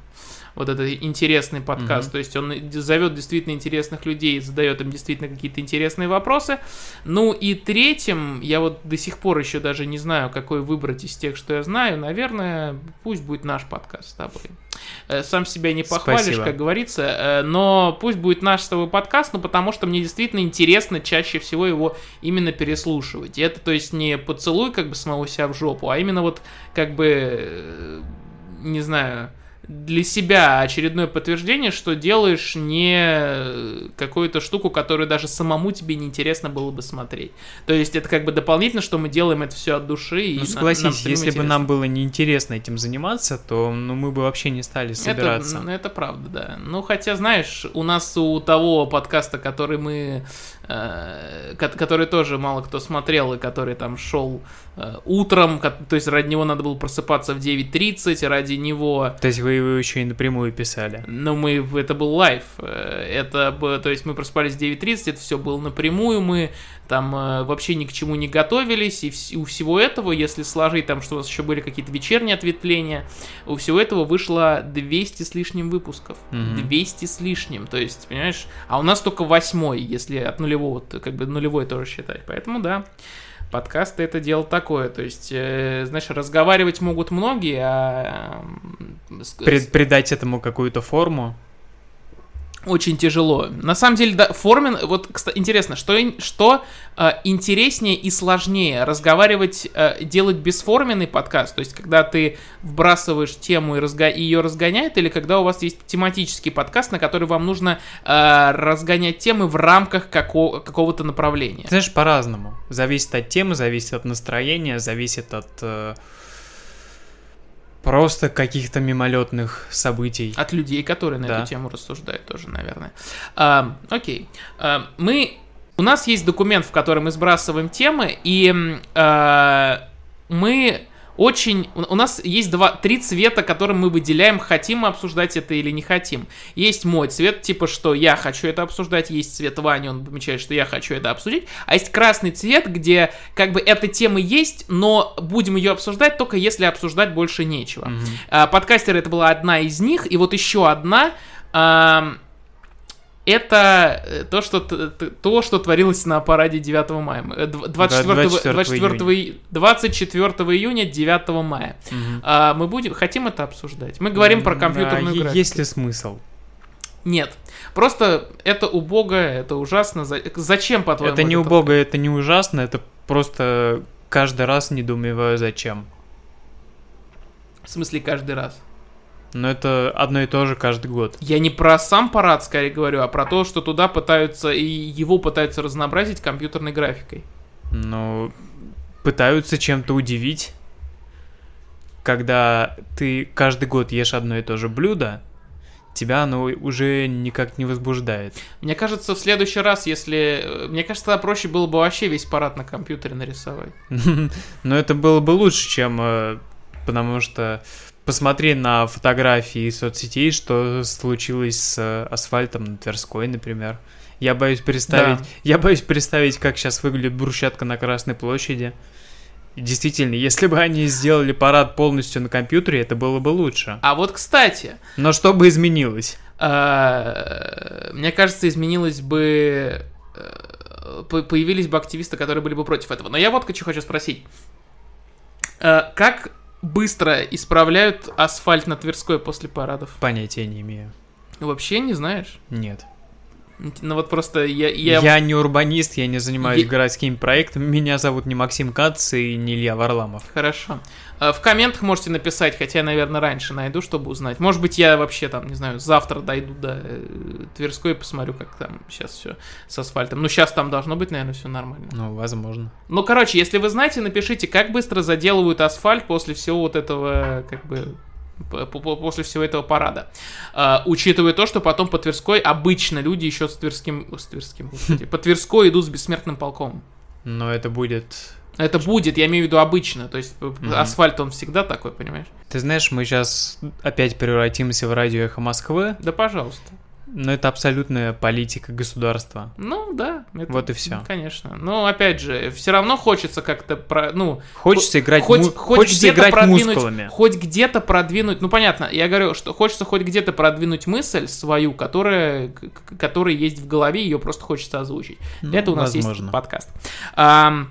вот этот интересный подкаст. Mm-hmm. То есть он зовет действительно интересных людей, задает им действительно какие-то интересные вопросы. Ну и третьим, я вот до сих пор еще даже не знаю, какой выбрать из тех, что я знаю. Наверное, пусть будет наш подкаст с тобой. Э, сам себя не похвалишь, Спасибо. как говорится, э, но пусть будет наш с тобой подкаст, ну потому что мне действительно интересно чаще всего его именно переслушивать. И это, то есть, не поцелуй как бы самого себя в жопу, а именно вот как бы, э, не знаю, для себя очередное подтверждение, что делаешь не какую-то штуку, которую даже самому тебе неинтересно было бы смотреть. То есть это как бы дополнительно, что мы делаем это все от души. Ну, и согласись, нам, если интересно. бы нам было неинтересно этим заниматься, то ну, мы бы вообще не стали собираться. Это, это правда, да. Ну, хотя, знаешь, у нас у того подкаста, который мы Э, который тоже мало кто смотрел, и который там шел э, утром, то есть ради него надо было просыпаться в 9.30, ради него... То есть вы его еще и напрямую писали. Ну, мы, это был live. Э, это, то есть мы проспались в 9.30, это все было напрямую, мы там э, вообще ни к чему не готовились, и у всего этого, если сложить там, что у нас еще были какие-то вечерние ответвления, у всего этого вышло 200 с лишним выпусков. Мгм. 200 с лишним, то есть, понимаешь, а у нас только восьмой, если от нулевого, как бы нулевой тоже считать. Поэтому да, подкасты это дело такое, то есть, э, знаешь, разговаривать могут многие, а Прид- придать этому какую-то форму. Очень тяжело. На самом деле, да, формен, вот, кстати, интересно, что, что э, интереснее и сложнее разговаривать, э, делать бесформенный подкаст, то есть, когда ты вбрасываешь тему и разго- ее разгоняет, или когда у вас есть тематический подкаст, на который вам нужно э, разгонять темы в рамках како- какого-то направления. Ты знаешь, по-разному. Зависит от темы, зависит от настроения, зависит от э, просто каких-то мимолетных событий. От людей, которые на Да. эту тему рассуждают тоже, наверное. А, окей. А, мы... У нас есть документ, в котором мы сбрасываем темы, и а, мы очень... У нас есть два, три цвета, которым мы выделяем, хотим мы обсуждать это или не хотим. Есть мой цвет, типа, что я хочу это обсуждать, есть цвет Вани, он помечает, что я хочу это обсудить, а есть красный цвет, где как бы эта тема есть, но будем ее обсуждать только если обсуждать больше нечего. А, Подкастеры это была одна из них, и вот еще одна. ам, это э, то что, то, что творилось на параде 9 мая. Э, дв- 24, 24 24, и- 24 июня, 9 мая. Мгм. А, мы будем, хотим это обсуждать. Мы говорим про Да, компьютерную графику. Есть ли смысл? Нет. Просто это убого, это ужасно. За- Зачем, по-твоему? это не это убого, это не ужасно, это просто каждый раз недоумеваю зачем. В смысле, каждый раз. Но это одно и то же каждый год. Я не про сам парад, скорее говорю, а про то, что туда пытаются и его пытаются разнообразить компьютерной графикой. Ну, пытаются чем-то удивить. Когда ты каждый год ешь одно и то же блюдо, тебя оно уже никак не возбуждает. Мне кажется, в следующий раз, если... э, Мне кажется, тогда проще было бы вообще весь парад на компьютере нарисовать. Но это было бы лучше, чем... э, Потому что посмотри на фотографии соцсетей, что случилось с э, асфальтом на Тверской, например. Я боюсь представить... Да. Я боюсь представить, как сейчас выглядит брусчатка на Красной площади. Действительно, если бы они сделали парад полностью на компьютере, это было бы лучше. А вот, кстати, Но что бы изменилось? э, мне кажется, изменилось бы... э, по- Появились бы активисты, которые были бы против этого. Но я вот что хочу спросить. Как быстро исправляют асфальт на Тверской после парадов? Понятия не имею. Вообще не знаешь? Нет. Ну вот просто я... Я, я... не урбанист, я не занимаюсь Я- городскими проектами. Меня зовут не Максим Кац и не Илья Варламов. Хорошо. Э, В комментах можете написать, хотя я, наверное, раньше найду, чтобы узнать. Может быть, я вообще там, не знаю, завтра дойду до э, Тверской и посмотрю, как там сейчас все с асфальтом. Ну, сейчас там должно быть, наверное, все нормально. Ну, возможно. Ну, короче, если вы знаете, напишите, как быстро заделывают асфальт после всего вот этого, как бы, после всего этого парада. А, учитывая то, что потом по Тверской обычно люди еще с Тверским, с Тверским, господи, по Тверской идут с бессмертным полком. Но это будет... Это будет, я имею в виду обычно, то есть Мгм. асфальт он всегда такой, понимаешь? Ты знаешь, мы сейчас опять превратимся в радио «Эхо Москвы», Да, пожалуйста. Но это абсолютная политика государства. Ну, да. это- Вот и всё. Конечно. Но, опять же, все равно хочется как-то, про, ну, Хочется играть, хоть, му- хоть хочется играть продвинуть, мускулами. хоть где-то продвинуть, ну понятно, я говорю, что хочется хоть где-то продвинуть мысль свою, которая, которая есть в голове, ее просто хочется озвучить. Для этого у нас Ну, возможно. есть подкаст. Ам,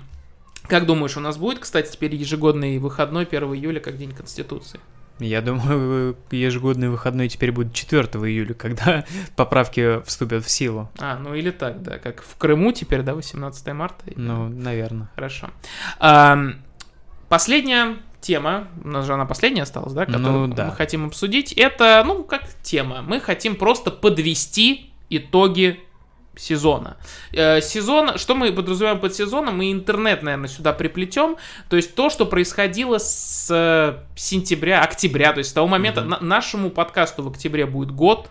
как думаешь, у нас будет, кстати, теперь ежегодный выходной 1 июля, как День Конституции? Я думаю, ежегодный выходной теперь будет 4 июля, когда поправки вступят в силу. А, ну или так, да, как в Крыму теперь, да, 18 марта. Ну, наверное. Хорошо. Ам, последняя тема, у нас же она последняя осталась, да, которую Ну, да. мы хотим обсудить, это, ну, как тема. Мы хотим просто подвести итоги сезона. Э, сезон, что мы подразумеваем под сезоном, мы интернет, наверное, сюда приплетем. То есть то, что происходило с э, сентября, октября, то есть с того момента, на- нашему подкасту в октябре будет год,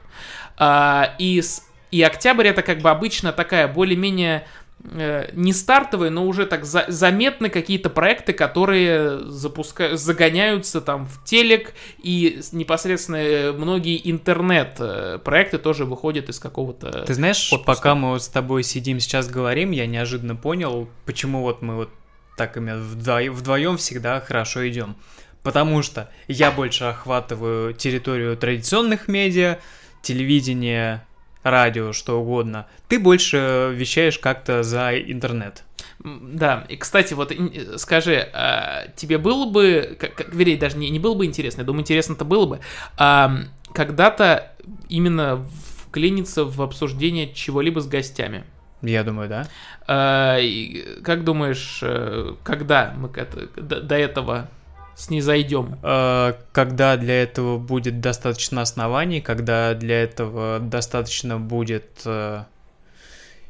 а, и, с- и октябрь это как бы обычно такая более-менее не стартовые, но уже так за- заметны какие-то проекты, которые запускают, загоняются там в телек, и непосредственно э, многие интернет-проекты тоже выходят из какого-то... Ты знаешь, отпуска. пока мы вот с тобой сидим сейчас говорим, я неожиданно понял, почему вот мы вот так именно вдво- вдвоем всегда хорошо идем. Потому что я больше охватываю территорию традиционных медиа, телевидение, радио, что угодно. Ты больше вещаешь как-то за интернет. Да, и, кстати, вот ин- скажи, а, тебе было бы, как, как- вернее, даже не, не было бы интересно, я думаю, интересно-то было бы, а, когда-то именно вклиниться в обсуждение чего-либо с гостями. Я думаю, да. А, и как думаешь, э, когда мы это- до этого снизойдем? Э, Когда для этого будет достаточно оснований, когда для этого достаточно будет э,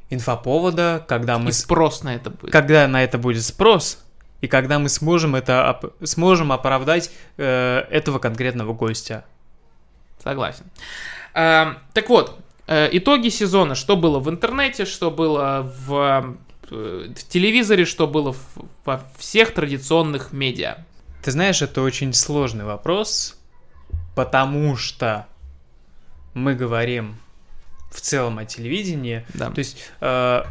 инфоповода, когда мы И спрос на это будет. когда на это будет спрос, и когда мы сможем это оп- сможем оправдать э, этого конкретного гостя. Согласен. А, так вот, э, итоги сезона. Что было в интернете, что было в, э, в телевизоре, что было в- во всех традиционных медиа. Ты знаешь, это очень сложный вопрос, потому что мы говорим в целом о телевидении. Да. То есть э,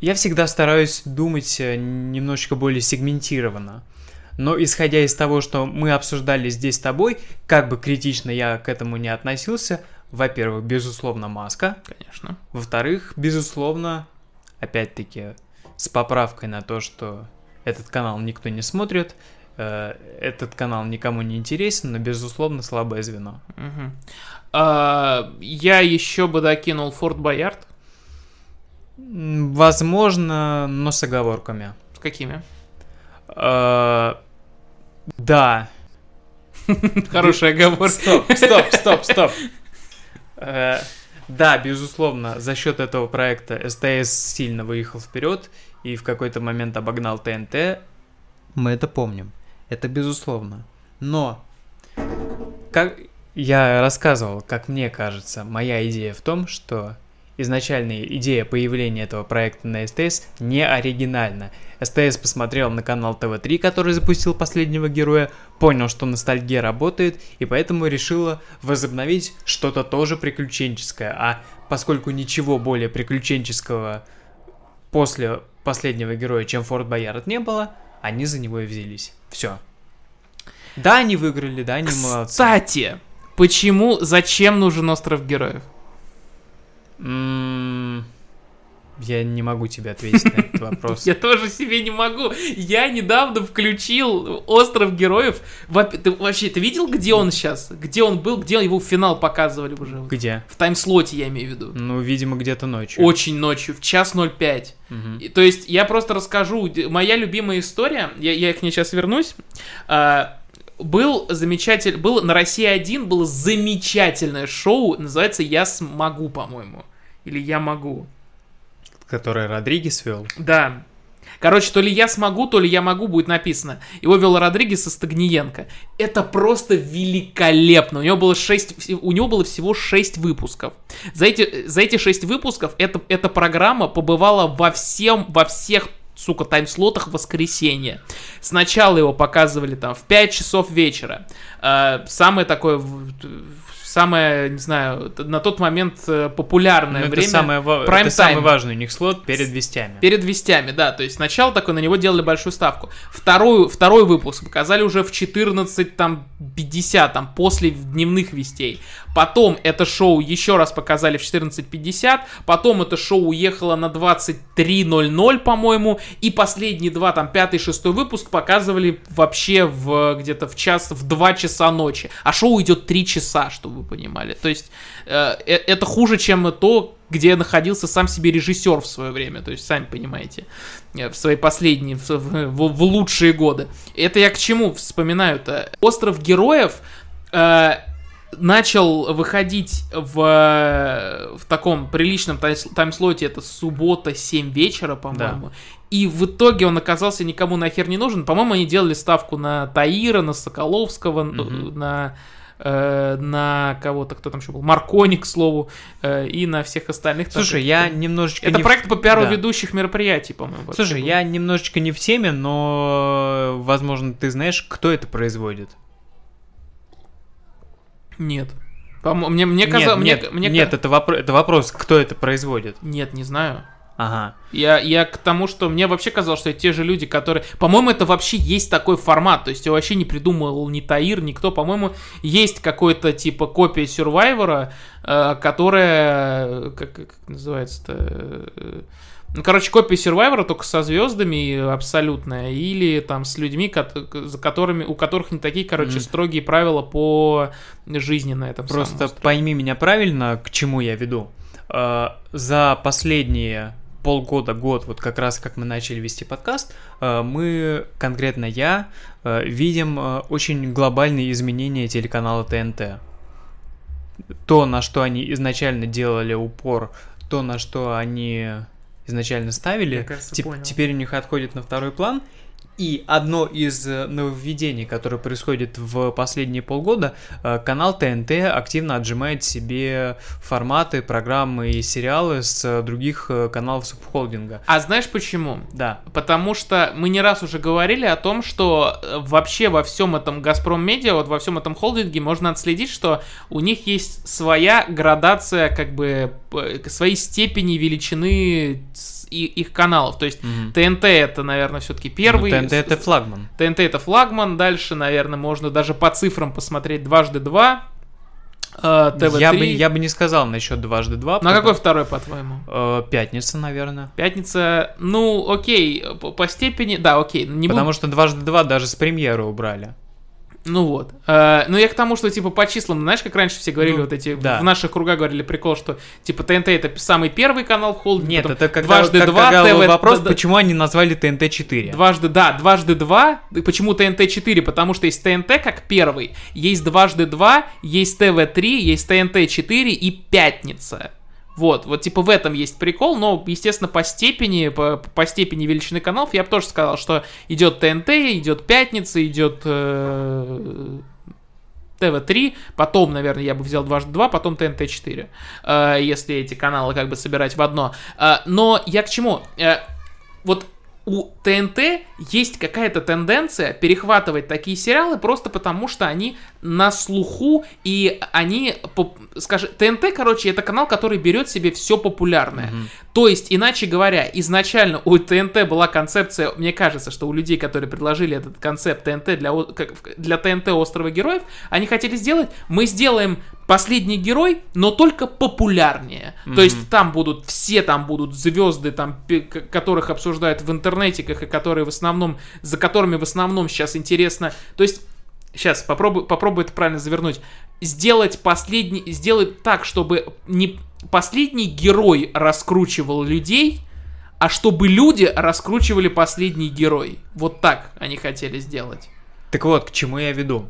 я всегда стараюсь думать э, немножечко более сегментированно. Но исходя из того, что мы обсуждали здесь с тобой, как бы критично я к этому не относился, во-первых, безусловно, маска. Конечно. Во-вторых, безусловно, опять-таки, с поправкой на то, что этот канал никто не смотрит, этот канал никому не интересен, но, безусловно, слабое звено. А, я еще бы докинул Форт Боярд. Возможно, но с оговорками. С какими? Э, Да. Хорошая оговорка. Стоп, стоп, стоп, стоп. Э, Да, безусловно, за счет этого проекта СТС сильно выехал вперед и в какой-то момент обогнал ТНТ. Мы это помним. Это безусловно. Но, как я рассказывал, как мне кажется, моя идея в том, что изначальная идея появления этого проекта на СТС не оригинальна. СТС посмотрел на канал ТВ-3, который запустил последнего героя, понял, что ностальгия работает, и поэтому решила возобновить что-то тоже приключенческое. А поскольку ничего более приключенческого после последнего героя, чем Форт Боярд, не было, они за него и взялись. Все. Да, они выиграли, да, они молодцы. Кстати, почему, зачем нужен остров героев? М, Я не могу тебе ответить на этот вопрос. Я тоже себе не могу. Я недавно включил Остров Героев. Ты вообще, ты видел, где он сейчас? Где он был? Где его финал показывали уже? Где? В таймслоте, я имею в виду. Ну, видимо, где-то ночью. Очень ночью, в час 05. Мгм. И, То есть я просто расскажу. Моя любимая история, я, я к ней сейчас вернусь. А, был замечательный, был на России 1 было замечательное шоу, называется «Я смогу», по-моему. Или «Я могу». Который Родригес вел. Да. Короче, то ли я смогу, то ли я могу, будет написано. Его вел Родригес и Стагниенко. Это просто великолепно. У него было 6, у него было всего 6 выпусков. За эти, за эти 6 выпусков эта, эта программа побывала во всем, во всех сука, таймслотах воскресенье. Сначала его показывали там в 5 часов вечера. Э, самое такое, самое, не знаю, на тот момент э, популярное Ну, это время. самое ва- Prime это самый time. важный у них слот перед вестями. Перед вестями, да. То есть сначала такой на него делали большую ставку. Вторую, второй выпуск показали уже в 14, там, 50, там, после дневных вестей. Потом это шоу еще раз показали в 14.50. Потом это шоу уехало на 23.00, по-моему. И последние два, там, пятый, шестой выпуск показывали вообще в где-то в час, в 2 часа ночи. А шоу идет 3 часа, чтобы вы понимали. То есть э, э, это хуже, чем то, где находился сам себе режиссер в свое время. То есть, сами понимаете, э, в свои последние, в, в- в лучшие годы. Это я к чему вспоминаю-то? Остров героев э, начал выходить в, в таком приличном таймслоте, это суббота, 7 вечера, по-моему. И в итоге он оказался никому нахер не нужен. По-моему, они делали ставку на Таира, на Соколовского, Мгм. на э, на кого-то, кто там еще был, Маркони, к слову, э, и на всех остальных. Слушай, каких-то- я немножечко... Это не проект по пиару да. ведущих мероприятий, по-моему. Слушай, был. я немножечко не в теме, но, возможно, ты знаешь, кто это производит. Нет. По-моему, мне, мне казалось... нет, мне, нет, мне нет, это, вопро- это вопрос, кто это производит. Нет, не знаю. Ага. Я, я к тому, что мне вообще казалось, что те же люди, которые... По-моему, это вообще есть такой формат. То есть его вообще не придумал ни Таир, никто. По-моему, есть какой-то типа копия Survivor, э, которая... Как, как называется-то? Э, Ну, короче, копия Survivor только со звездами абсолютная. Или там с людьми, за которыми, у которых не такие, короче, Мгм. строгие правила по жизни на этом Просто пойми меня правильно, к чему я веду. Э, За последние полгода, год, вот как раз как мы начали вести подкаст, э, мы, конкретно я, э, видим э, очень глобальные изменения телеканала ТНТ. То, на что они изначально делали упор, то, на что они изначально ставили, Я, кажется, теп- понял. теперь у них отходит на второй план. И одно из э, нововведений, которое происходит в последние полгода, э, канал ТНТ активно отжимает себе форматы, программы и сериалы с э, других каналов субхолдинга. А знаешь почему? Да. Потому что мы не раз уже говорили о том, что вообще во всем этом Газпром Медиа, вот во всем этом холдинге можно отследить, что у них есть своя градация, как бы своей степени величины с- и- их каналов. То есть Мгм. ТНТ это, наверное, все-таки первый. Ну, ТНТ это флагман. ТНТ это флагман. Дальше, наверное, можно даже по цифрам посмотреть дважды два. э, ТВ3. Я бы, я бы не сказал насчет дважды два. Ну а потому- какой второй, по-твоему? Э, Пятница, наверное. Пятница, ну, окей, по, по степени, да, окей, не буду Потому что дважды два даже с премьеры убрали. Ну вот. Э, ну я к тому, что типа по числам, знаешь, как раньше все говорили, Ну, вот эти да. в наших кругах говорили прикол, что типа ТНТ это самый первый канал в холдинге. Нет, это когда, дважды как- два, когда ТВ вопрос, да, почему они назвали ТНТ 4. Дважды, да, дважды два. Почему ТНТ 4? Потому что есть ТНТ как первый, есть дважды два, есть ТВ 3, есть ТНТ 4 и пятница. Вот, вот типа в этом есть прикол, но, естественно, по степени, по, по степени величины каналов я бы тоже сказал, что идет ТНТ, идет Пятница, идет э, ТВ-3, потом, наверное, я бы взял дважды два, потом ТНТ-4, э, если эти каналы как бы собирать в одно. Э, но я к чему? Э, вот у ТНТ есть какая-то тенденция перехватывать такие сериалы просто потому, что они на слуху и они, скажем, ТНТ, короче, это канал, который берет себе все популярное. Мгм. То есть, иначе говоря, изначально у ТНТ была концепция, мне кажется, что у людей, которые предложили этот концепт ТНТ для, для ТНТ Острова Героев, они хотели сделать, мы сделаем последний герой, но только популярнее. То есть там будут, все там будут звезды, там, которых обсуждают в интернетиках, и которые в основном, за которыми в основном сейчас интересно. То есть Сейчас попробую, попробую это правильно завернуть. Сделать последний, сделать так, чтобы не последний герой раскручивал людей, а чтобы люди раскручивали последний герой. Вот так они хотели сделать. Так вот, к чему я веду.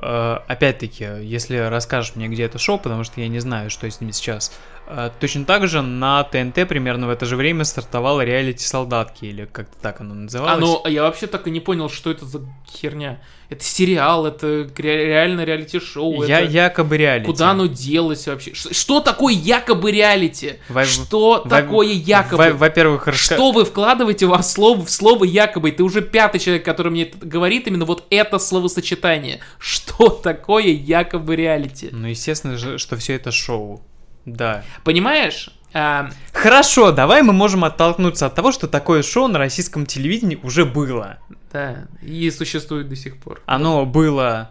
Э, Опять-таки, если расскажешь мне, где это шоу, потому что я не знаю, что с ними сейчас. Э, Точно так же на ТНТ примерно в это же время стартовало реалити солдатки, или как-то так оно называлось. А ну, я вообще так и не понял, что это за херня. Это сериал, это ре- реально реалити-шоу. Я это... якобы реалити. Куда оно делось вообще? Ш- Что такое якобы реалити? Во- Что во- такое якобы? Во- Во-первых, раска- Что вы вкладываете во слово, в слово якобы? Ты уже пятый человек, который мне это говорит именно вот это словосочетание. Что такое якобы реалити? Ну, естественно же, что все это шоу. Да. Понимаешь? А, Хорошо, давай мы можем оттолкнуться от того, что такое шоу на российском телевидении уже было. да, и существует до сих пор. Оно было...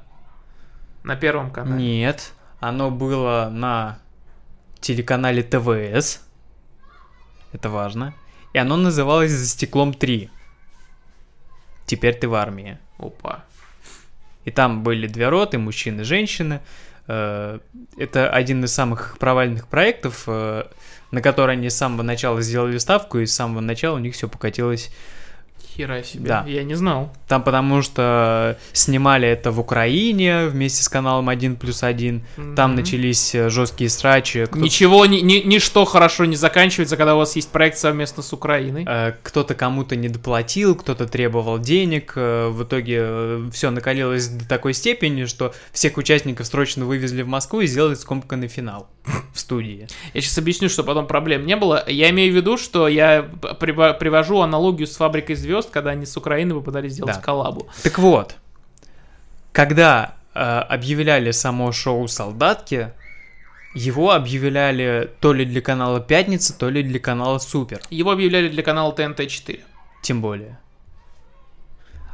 На первом канале. Нет. Оно было на телеканале ТВС. Это важно. И оно называлось «За стеклом 3». Теперь ты в армии. Опа. И там были две роты, мужчины и женщины. Э, Это один из самых провальных проектов, э, на который они с самого начала сделали ставку, и с самого начала у них все покатилось Хера себе, Да. я не знал. Там потому что снимали это в Украине вместе с каналом 1 плюс 1. Там начались э, жесткие срачи. Кто- Ничего, ни, ни- ничто хорошо не заканчивается, когда у вас есть проект совместно с Украиной. э, Кто-то кому-то не доплатил, кто-то требовал денег. э, В итоге все накалилось до такой степени, что всех участников срочно вывезли в Москву и сделали скомканный финал в студии. Я сейчас объясню, что потом проблем не было. Я имею в виду, что я привожу аналогию с фабрикой звезд, когда они с Украины попытались сделать Да. коллабу. Так вот, когда э, объявляли само шоу «Солдатки», его объявляли то ли для канала «Пятница», то ли для канала «Супер». Его объявляли для канала ТНТ-4. Тем более.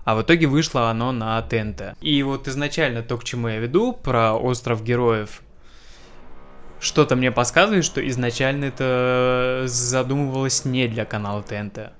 А в итоге вышло оно на ТНТ. И вот изначально то, к чему я веду, про остров героев, что-то мне подсказывает, что изначально это задумывалось не для канала ТНТ.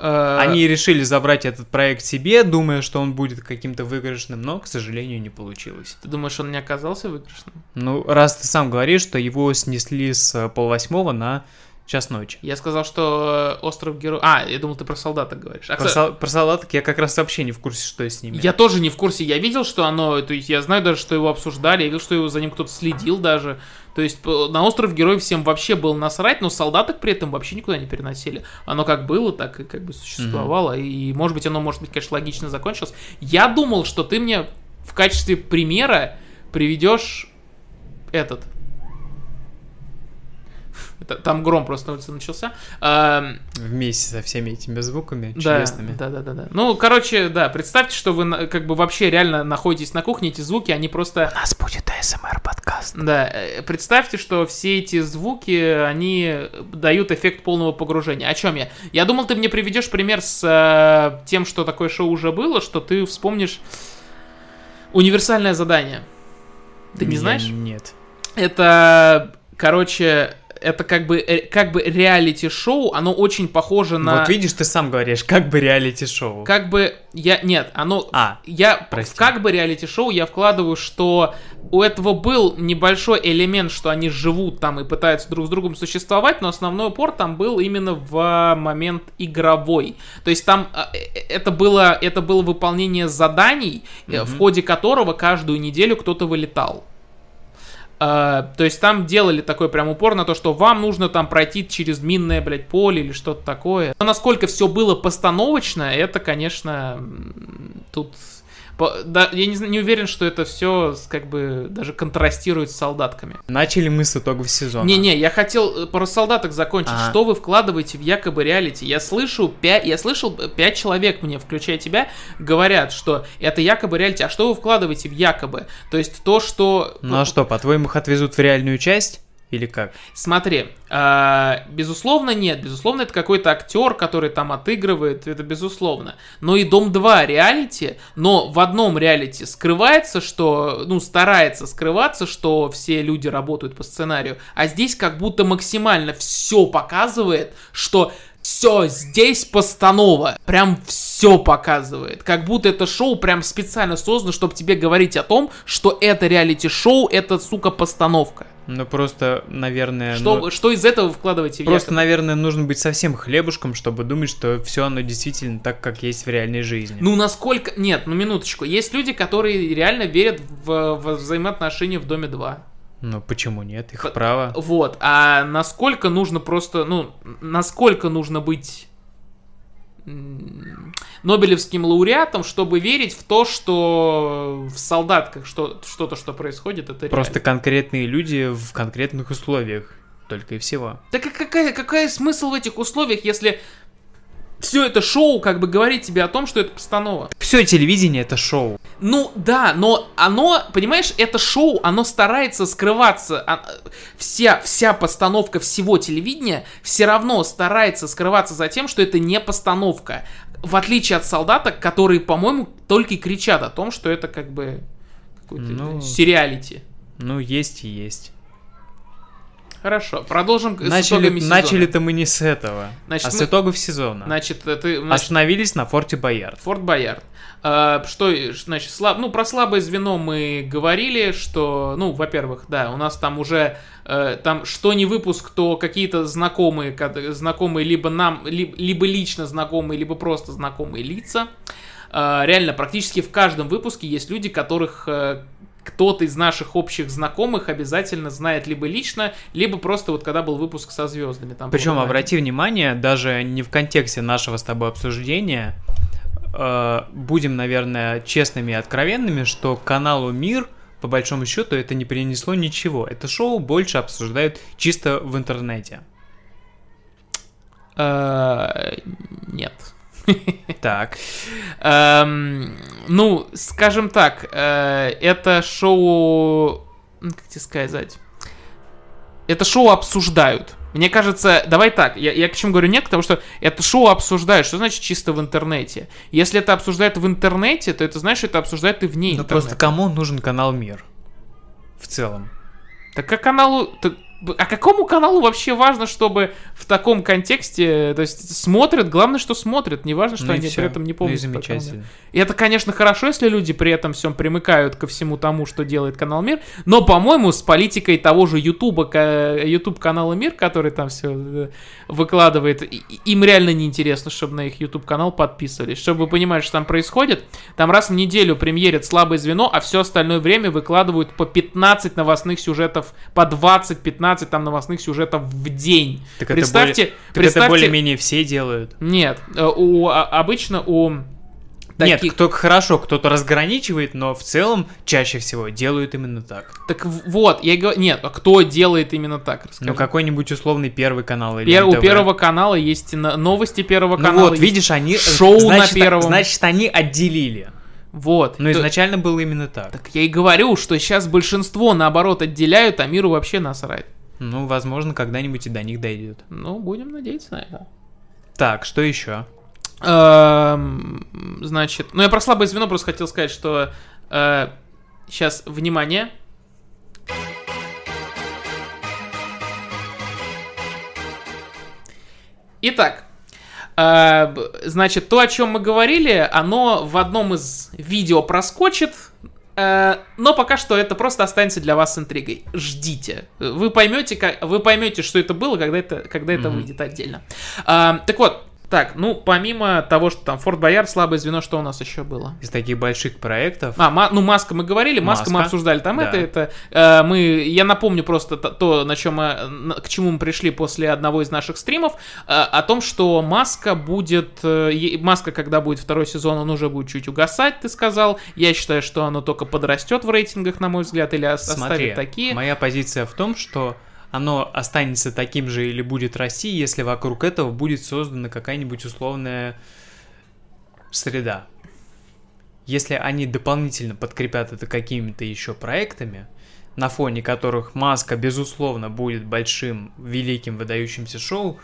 Э, Они решили забрать этот проект себе, думая, что он будет каким-то выигрышным, но, к сожалению, не получилось. Ты думаешь, он не оказался выигрышным? Ну, раз ты сам говоришь, что его снесли с полвосьмого на час ночи. Я сказал, что э, остров героев... А, я думал, ты про солдаток говоришь. А, Про, кстати, сол- про солдаток я как раз вообще не в курсе, что с ними. Я тоже не в курсе. Я видел, что оно... То есть я знаю даже, что его обсуждали. Я видел, что его за ним кто-то следил даже. То есть п- на остров героев всем вообще было насрать, но солдаток при этом вообще никуда не переносили. Оно как было, так и как бы существовало. И, может быть, оно, может быть, конечно, логично закончилось. Я думал, что ты мне в качестве примера приведешь этот... Там гром просто на улице начался. Эм, Вместе со всеми этими звуками да, чудесными. да, да, да, да. Ну, короче, да, представьте, что вы как бы вообще реально находитесь на кухне, эти звуки, они просто... нас будет АСМР подкаст. Да, э, представьте, что все эти звуки, они дают эффект полного погружения. О чем я? Я думал, ты мне приведешь пример с э, тем, что такое шоу уже было, что ты вспомнишь универсальное задание. Ты не знаешь? Нет. Это, короче, это как бы, э, как бы реалити-шоу, оно очень похоже на... Вот видишь, ты сам говоришь, как бы реалити-шоу. Как бы я нет, оно А, я прости. как бы реалити-шоу я вкладываю, что у этого был небольшой элемент, что они живут там и пытаются друг с другом существовать, но основной упор там был именно в момент игровой. То есть там а, э, э, это было это было выполнение заданий, э, в ходе которого каждую неделю кто-то вылетал. А, то есть там делали такой прям упор на то, что вам нужно там пройти через минное, блядь, поле или что-то такое. Но насколько все было постановочно, это, конечно, тут... по- да, я не, не уверен, что это все как бы даже контрастирует с солдатками. начали мы с итогов сезона. Не-не, я хотел э, про солдаток закончить. Ага. Что вы вкладываете в якобы реалити? Я слышу, пя- я слышал, э, пять человек мне, включая тебя, говорят, что это якобы реалити. А что вы вкладываете в якобы? То есть то, что... Ну а что, по-твоему, их отвезут в реальную часть? Или как? Смотри, а, безусловно, нет. Безусловно, это какой-то актер, который там отыгрывает, это безусловно. Но и Дом 2 реалити, но в одном реалити скрывается, что, ну, старается скрываться, что все люди работают по сценарию, а здесь как будто максимально все показывает, что все здесь постанова, прям все показывает, как будто это шоу прям специально создано, чтобы тебе говорить о том, что это реалити-шоу, это, сука, постановка. Ну просто, наверное... Что, ну, что из этого вкладываете в Просто, якобы? наверное, нужно быть совсем хлебушком, чтобы думать, что все оно действительно так, как есть в реальной жизни. Ну, насколько... Нет, ну, минуточку. Есть люди, которые реально верят в, в взаимоотношения в Доме 2. Ну, почему нет? Их По- право. Вот. А насколько нужно просто... Ну, насколько нужно быть Нобелевским лауреатом, чтобы верить в то, что в солдатках что, что-то, что происходит, это Просто реально. конкретные люди в конкретных условиях. Только и всего. Так какая, какая смысл в этих условиях, если все это шоу как бы говорит тебе о том, что это постанова? Все телевидение это шоу. Ну да, но оно, понимаешь, это шоу, оно старается скрываться. а, Вся, вся постановка всего телевидения все равно старается скрываться за тем, что это не постановка. В отличие от солдаток, которые, по-моему, только и кричат о том, что это как бы какой-то Ну. сериалити. Ну, есть и есть. Хорошо, продолжим с Начали, сезона. начали-то мы не с этого, Значит, а с мы- итогов сезона. Значит, ты... значит, Остановились на Форте Боярд. Форт Боярд. А, Что, значит, слаб... ну, про слабое звено мы говорили, что, ну, во-первых, да, у нас там уже, э, там, что не выпуск, то какие-то знакомые, ко- знакомые либо нам, ли- либо лично знакомые, либо просто знакомые лица. А, Реально, практически в каждом выпуске есть люди, которых э, кто-то из наших общих знакомых обязательно знает либо лично, либо просто вот когда был выпуск со звездами. Там Причем, было- обрати внимание, даже не в контексте нашего с тобой обсуждения, э, будем, наверное, честными и откровенными, что каналу Мир, по большому счету, это не принесло ничего. Это шоу больше обсуждают чисто в интернете. Э, Нет. Так. Эм, ну, скажем так, э, это шоу... м, Как тебе сказать? Это шоу обсуждают. Мне кажется, давай так, я, я к чему говорю нет, потому что это шоу обсуждают. Что значит чисто в интернете? Если это обсуждают в интернете, то это значит, это обсуждают и вне Ну интернета. просто кому нужен канал Мир? В целом. Так как каналу... так- а какому каналу вообще важно, чтобы в таком контексте, то есть смотрят, главное, что смотрят, не важно, что Ну и они всё. при этом не Ну и помнят. канал Мир. замечательно. И это, конечно, хорошо, если люди при этом всем примыкают ко всему тому, что делает канал Мир. Но, по-моему, с политикой того же ка- YouTube канала Мир, который там все выкладывает, и- и- им реально неинтересно, чтобы на их YouTube канал подписывались. Чтобы вы понимали, что там происходит, там раз в неделю премьерят слабое звено, а все остальное время выкладывают по 15 новостных сюжетов, по 20-15 там новостных сюжетов в день. Так это представьте, более- Так это представьте, более-менее все делают. нет, э, у, а- обычно у Нет, таких- кто хорошо, кто-то разграничивает, но в целом чаще всего делают именно так. Так вот, я говорю, нет, а кто делает именно так? Расскажи. Ну какой-нибудь условный первый канал или Пер- у. Первого канала есть на- новости Первого Ну канала. вот, видишь, они... шоу на значит, Первом. Значит, они отделили. Вот. Но То- изначально было именно так. Так я и говорю, что сейчас большинство наоборот отделяют, а миру вообще насрать. Ну, возможно, когда-нибудь и до них дойдет. Ну, будем надеяться на это. Так, что еще? Эм, Значит, ну я про слабое звено просто хотел сказать, что сейчас, внимание. Итак, э, значит, то, о чем мы говорили, оно в одном из видео проскочит, э, но пока что это просто останется для вас интригой. Ждите. Вы поймете, как, вы поймете, что это было, когда это, когда это Мгм. выйдет отдельно. А, так вот, так, ну, помимо того, что там Форт Боярд, слабое звено, что у нас еще было? Из таких больших проектов. А, ма- ну, Маска мы говорили, Маска, мы Маска, обсуждали, там да. это, это, э, мы, я напомню просто то, то, на чем мы, на- к чему мы пришли после одного из наших стримов, э, о том, что Маска будет, э, Маска, когда будет второй сезон, он уже будет чуть угасать, ты сказал, я считаю, что оно только подрастет в рейтингах, на мой взгляд, или Смотри, оставит такие. моя позиция в том, что оно останется таким же или будет расти, если вокруг этого будет создана какая-нибудь условная среда. Если они дополнительно подкрепят это какими-то еще проектами, на фоне которых Маска, безусловно, будет большим, великим, выдающимся шоу,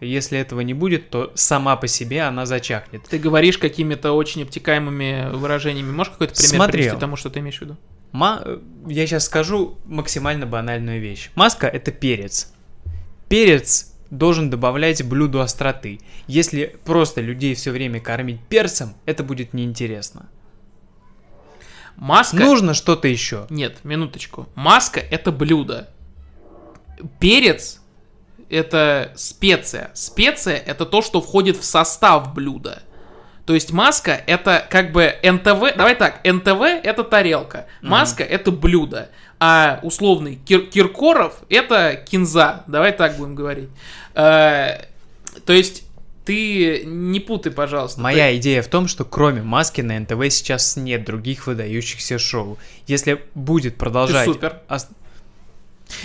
если этого не будет, то сама по себе она зачахнет. Ты говоришь какими-то очень обтекаемыми выражениями. Можешь какой-то пример Смотрел. привести тому, что ты имеешь в виду? Ма- Я сейчас скажу максимально банальную вещь. Маска это перец. Перец должен добавлять блюду остроты. Если просто людей все время кормить перцем, это будет неинтересно. Маска... Нужно что-то еще. Нет, минуточку. Маска это блюдо. Перец это специя. Специя это то, что входит в состав блюда. То есть маска это как бы НТВ. Давай так, НТВ это тарелка. Маска это блюдо. А условный Кир- Киркоров это кинза. Давай так будем говорить. Э, то есть ты не путай, пожалуйста. Моя идея в том, что кроме маски на НТВ сейчас нет других выдающихся шоу. Если будет продолжать... супер. ос-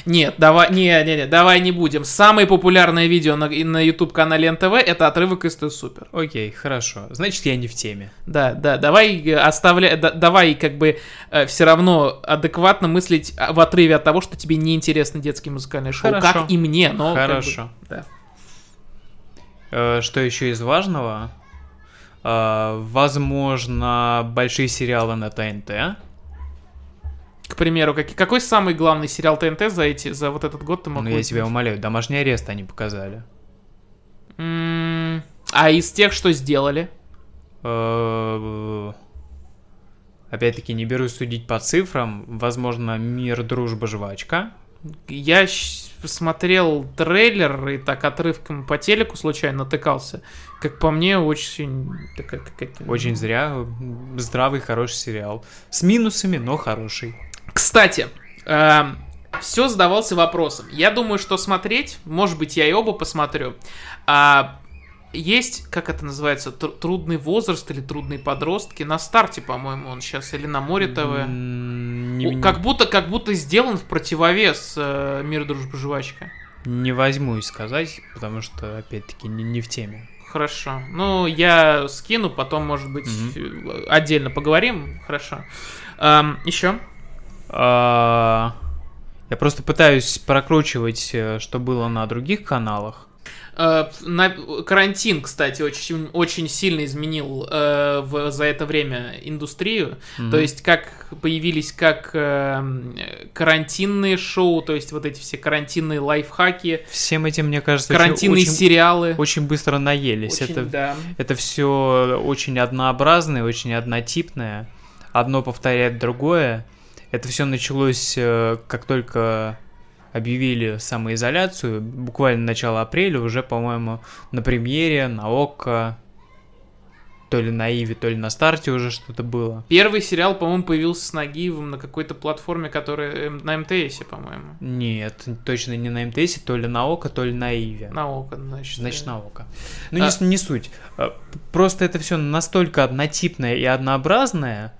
Нет, давай, не, не, не, давай не будем. Самое популярное видео на, на YouTube канале НТВ это отрывок из Ты Супер. Окей, хорошо. Значит, я не в теме. Да, да, давай э, оставляй, да- давай как бы все равно адекватно мыслить а, в отрыве от того, что тебе не интересно детские музыкальные шоу, Хорошо. как и мне, но как бы, Хорошо. да. Э, Что еще из важного? Э, Возможно, большие сериалы на ТНТ. К примеру, как, какой самый главный сериал ТНТ за эти, за вот этот год ты мог Ну, я тебя умоляю, домашний арест они показали. А из тех, что сделали? Э, Опять-таки, не берусь судить по цифрам. Возможно, мир, дружба, жвачка. Я смотрел трейлер и так отрывком по телеку случайно натыкался. Как по мне, очень... такая какая-то- Очень зря. Здравый, хороший сериал. С минусами, но хороший. Кстати, все задавался вопросом. Я думаю, что смотреть, может быть, я и оба посмотрю. А, есть, как это называется, тр- трудный возраст или трудные подростки. На старте, по-моему, он сейчас, или на море ТВ. Не, Как будто, как будто сделан в противовес э, Мир, дружба, жвачка. не возьмусь сказать, потому что, опять-таки, не, не в теме. Хорошо. Ну, я скину, потом, может быть, э, отдельно поговорим. Хорошо. Ам, еще? А, Я просто пытаюсь прокручивать, э, что было на других каналах. Э, карантин, кстати, очень, очень сильно изменил э, в- за это время индустрию. Мгм. То есть, как появились как э, карантинные шоу, то есть вот эти все карантинные лайфхаки, Всем этим, мне кажется, карантинные очень, сериалы. очень быстро наелись. Очень, это да. это все очень однообразное, очень однотипное. Одно повторяет другое. Это все началось, э, как только объявили самоизоляцию, буквально начало апреля, уже, по-моему, на премьере, на ОККО, то ли на Иве, то ли на старте уже что-то было. Первый сериал, по-моему, появился с Нагиевым на какой-то платформе, которая эм, на МТС, по-моему. Нет, точно не на МТС, то ли на ОККО, то ли на Иве. На ОКО, значит. Значит, э. на око. Ну, не, А- с- не суть. П- Просто это все настолько однотипное и однообразное.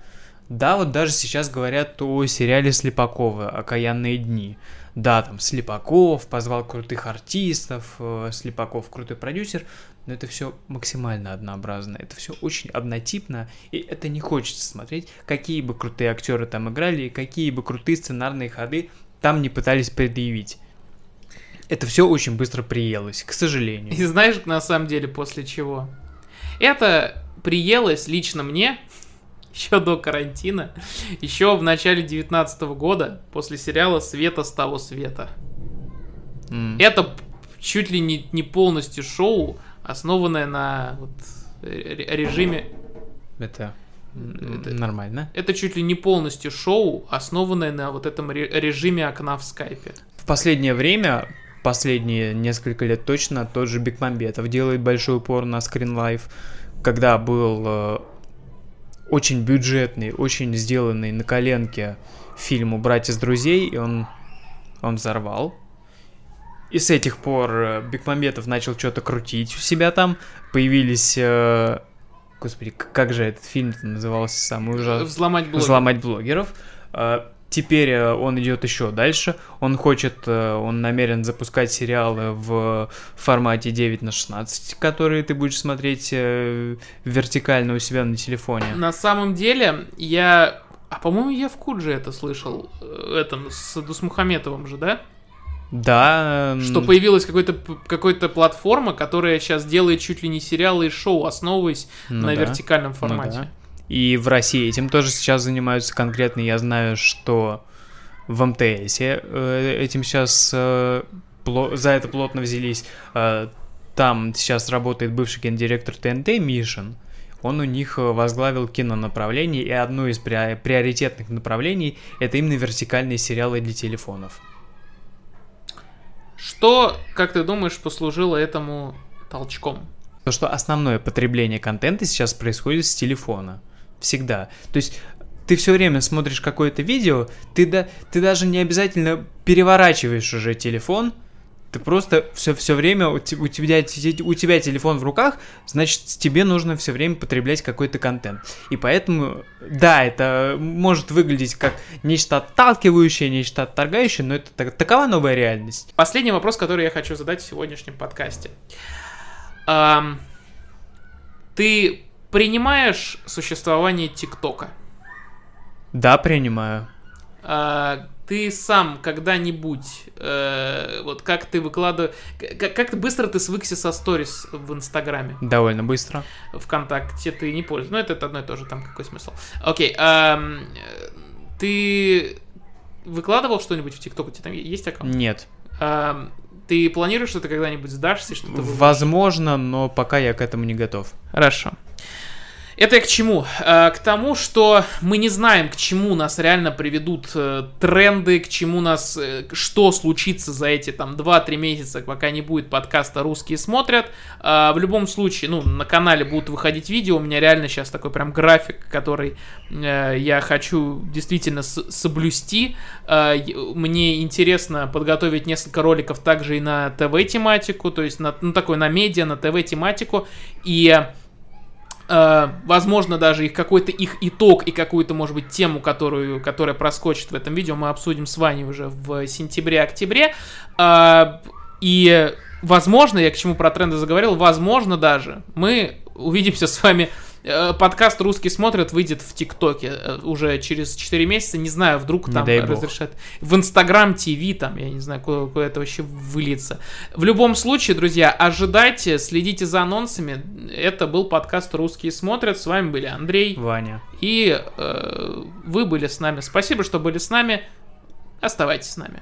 Да, вот даже сейчас говорят о сериале Слепакова «Окаянные дни». Да, там Слепаков позвал крутых артистов, э, Слепаков крутой продюсер, но это все максимально однообразно, это все очень однотипно, и это не хочется смотреть, какие бы крутые актеры там играли, и какие бы крутые сценарные ходы там не пытались предъявить. Это все очень быстро приелось, к сожалению. И знаешь, на самом деле, после чего? Это приелось лично мне еще до карантина, еще в начале 19 года, после сериала «Света с того света». М. Это чуть ли не, не полностью шоу, основанное на вот, ре- режиме... Это, Это- нормально. Это чуть ли не полностью шоу, основанное на вот этом ре- режиме окна в скайпе. В последнее время, последние несколько лет точно, тот же Бекмамбетов делает большой упор на Life, когда был э, очень бюджетный, очень сделанный на коленке фильм «Убрать из друзей», и он, он взорвал. И с этих пор э, Бекмамбетов начал что-то крутить у себя там. Появились... э, Господи, как же этот фильм назывался? Самый ужасный. Взломать блог. взломать блогеров. Теперь э, он идет еще дальше. Он хочет, э, он намерен запускать сериалы в формате 9 на 16, которые ты будешь смотреть э, вертикально у себя на телефоне. На самом деле, я... А, по-моему, я в Кудже это слышал. Это, с Дусмухаметовым же, да? Да. Что появилась какой-то п- какой-то платформа, которая сейчас делает чуть ли не сериалы и шоу, основываясь ну на да, вертикальном ну формате. да. И в России этим тоже сейчас занимаются конкретно. Я знаю, что в МТС э, этим сейчас э, за это плотно взялись. Э, Там сейчас работает бывший гендиректор ТНТ Мишин. Он у них возглавил кинонаправление, и одно из прио- приоритетных направлений это именно вертикальные сериалы для телефонов. Что, как ты думаешь, послужило этому толчком? То, что основное потребление контента сейчас происходит с телефона. Всегда. То есть ты все время смотришь какое-то видео, ты, да, ты даже не обязательно переворачиваешь уже телефон, ты просто все, все время, у, те- у тебя, те- у тебя телефон в руках, значит, тебе нужно все время потреблять какой-то контент. И поэтому, да, это может выглядеть как нечто отталкивающее, нечто отторгающее, но это так- такова новая реальность. Последний вопрос, который я хочу задать в сегодняшнем подкасте. Ам, ты принимаешь существование ТикТока? Да, принимаю. А, ты сам когда-нибудь, э, вот как ты выкладываешь, как, как быстро ты свыкся со сторис в Инстаграме? Довольно быстро. ВКонтакте ты не пользуешься. Ну, это одно и то же, там какой смысл. Окей, э, ты выкладывал что-нибудь в ТикТок? У тебя там есть аккаунт? Нет. А, ты планируешь, что ты когда-нибудь сдашься, что-то выложишь? Возможно, но пока я к этому не готов. Хорошо. Это я к чему? Э, К тому, что мы не знаем, к чему нас реально приведут э, тренды, к чему нас, э, что случится за эти там 2-3 месяца, пока не будет подкаста «Русские смотрят». В любом случае, ну, на канале будут выходить видео, у меня реально сейчас такой прям график, который я хочу действительно соблюсти. Мне интересно подготовить несколько роликов также и на ТВ-тематику, то есть на, ну, такой на медиа, на ТВ-тематику, и возможно, даже их какой-то их итог и какую-то, может быть, тему, которую, которая проскочит в этом видео, мы обсудим с Ваней уже в сентябре-октябре. Э, и, возможно, я к чему про тренды заговорил, возможно даже мы увидимся с вами э, Подкаст «Русский смотрят» выйдет в ТикТоке э, уже через 4 месяца. Не знаю, вдруг Не там разрешат. В Инстаграм ТВ, там, я не знаю, куда, куда это вообще выльется. В любом случае, друзья, ожидайте, следите за анонсами. Это был подкаст «Русские смотрят». С вами были Андрей Ваня. и э, вы были с нами. Спасибо, что были с нами. Оставайтесь с нами.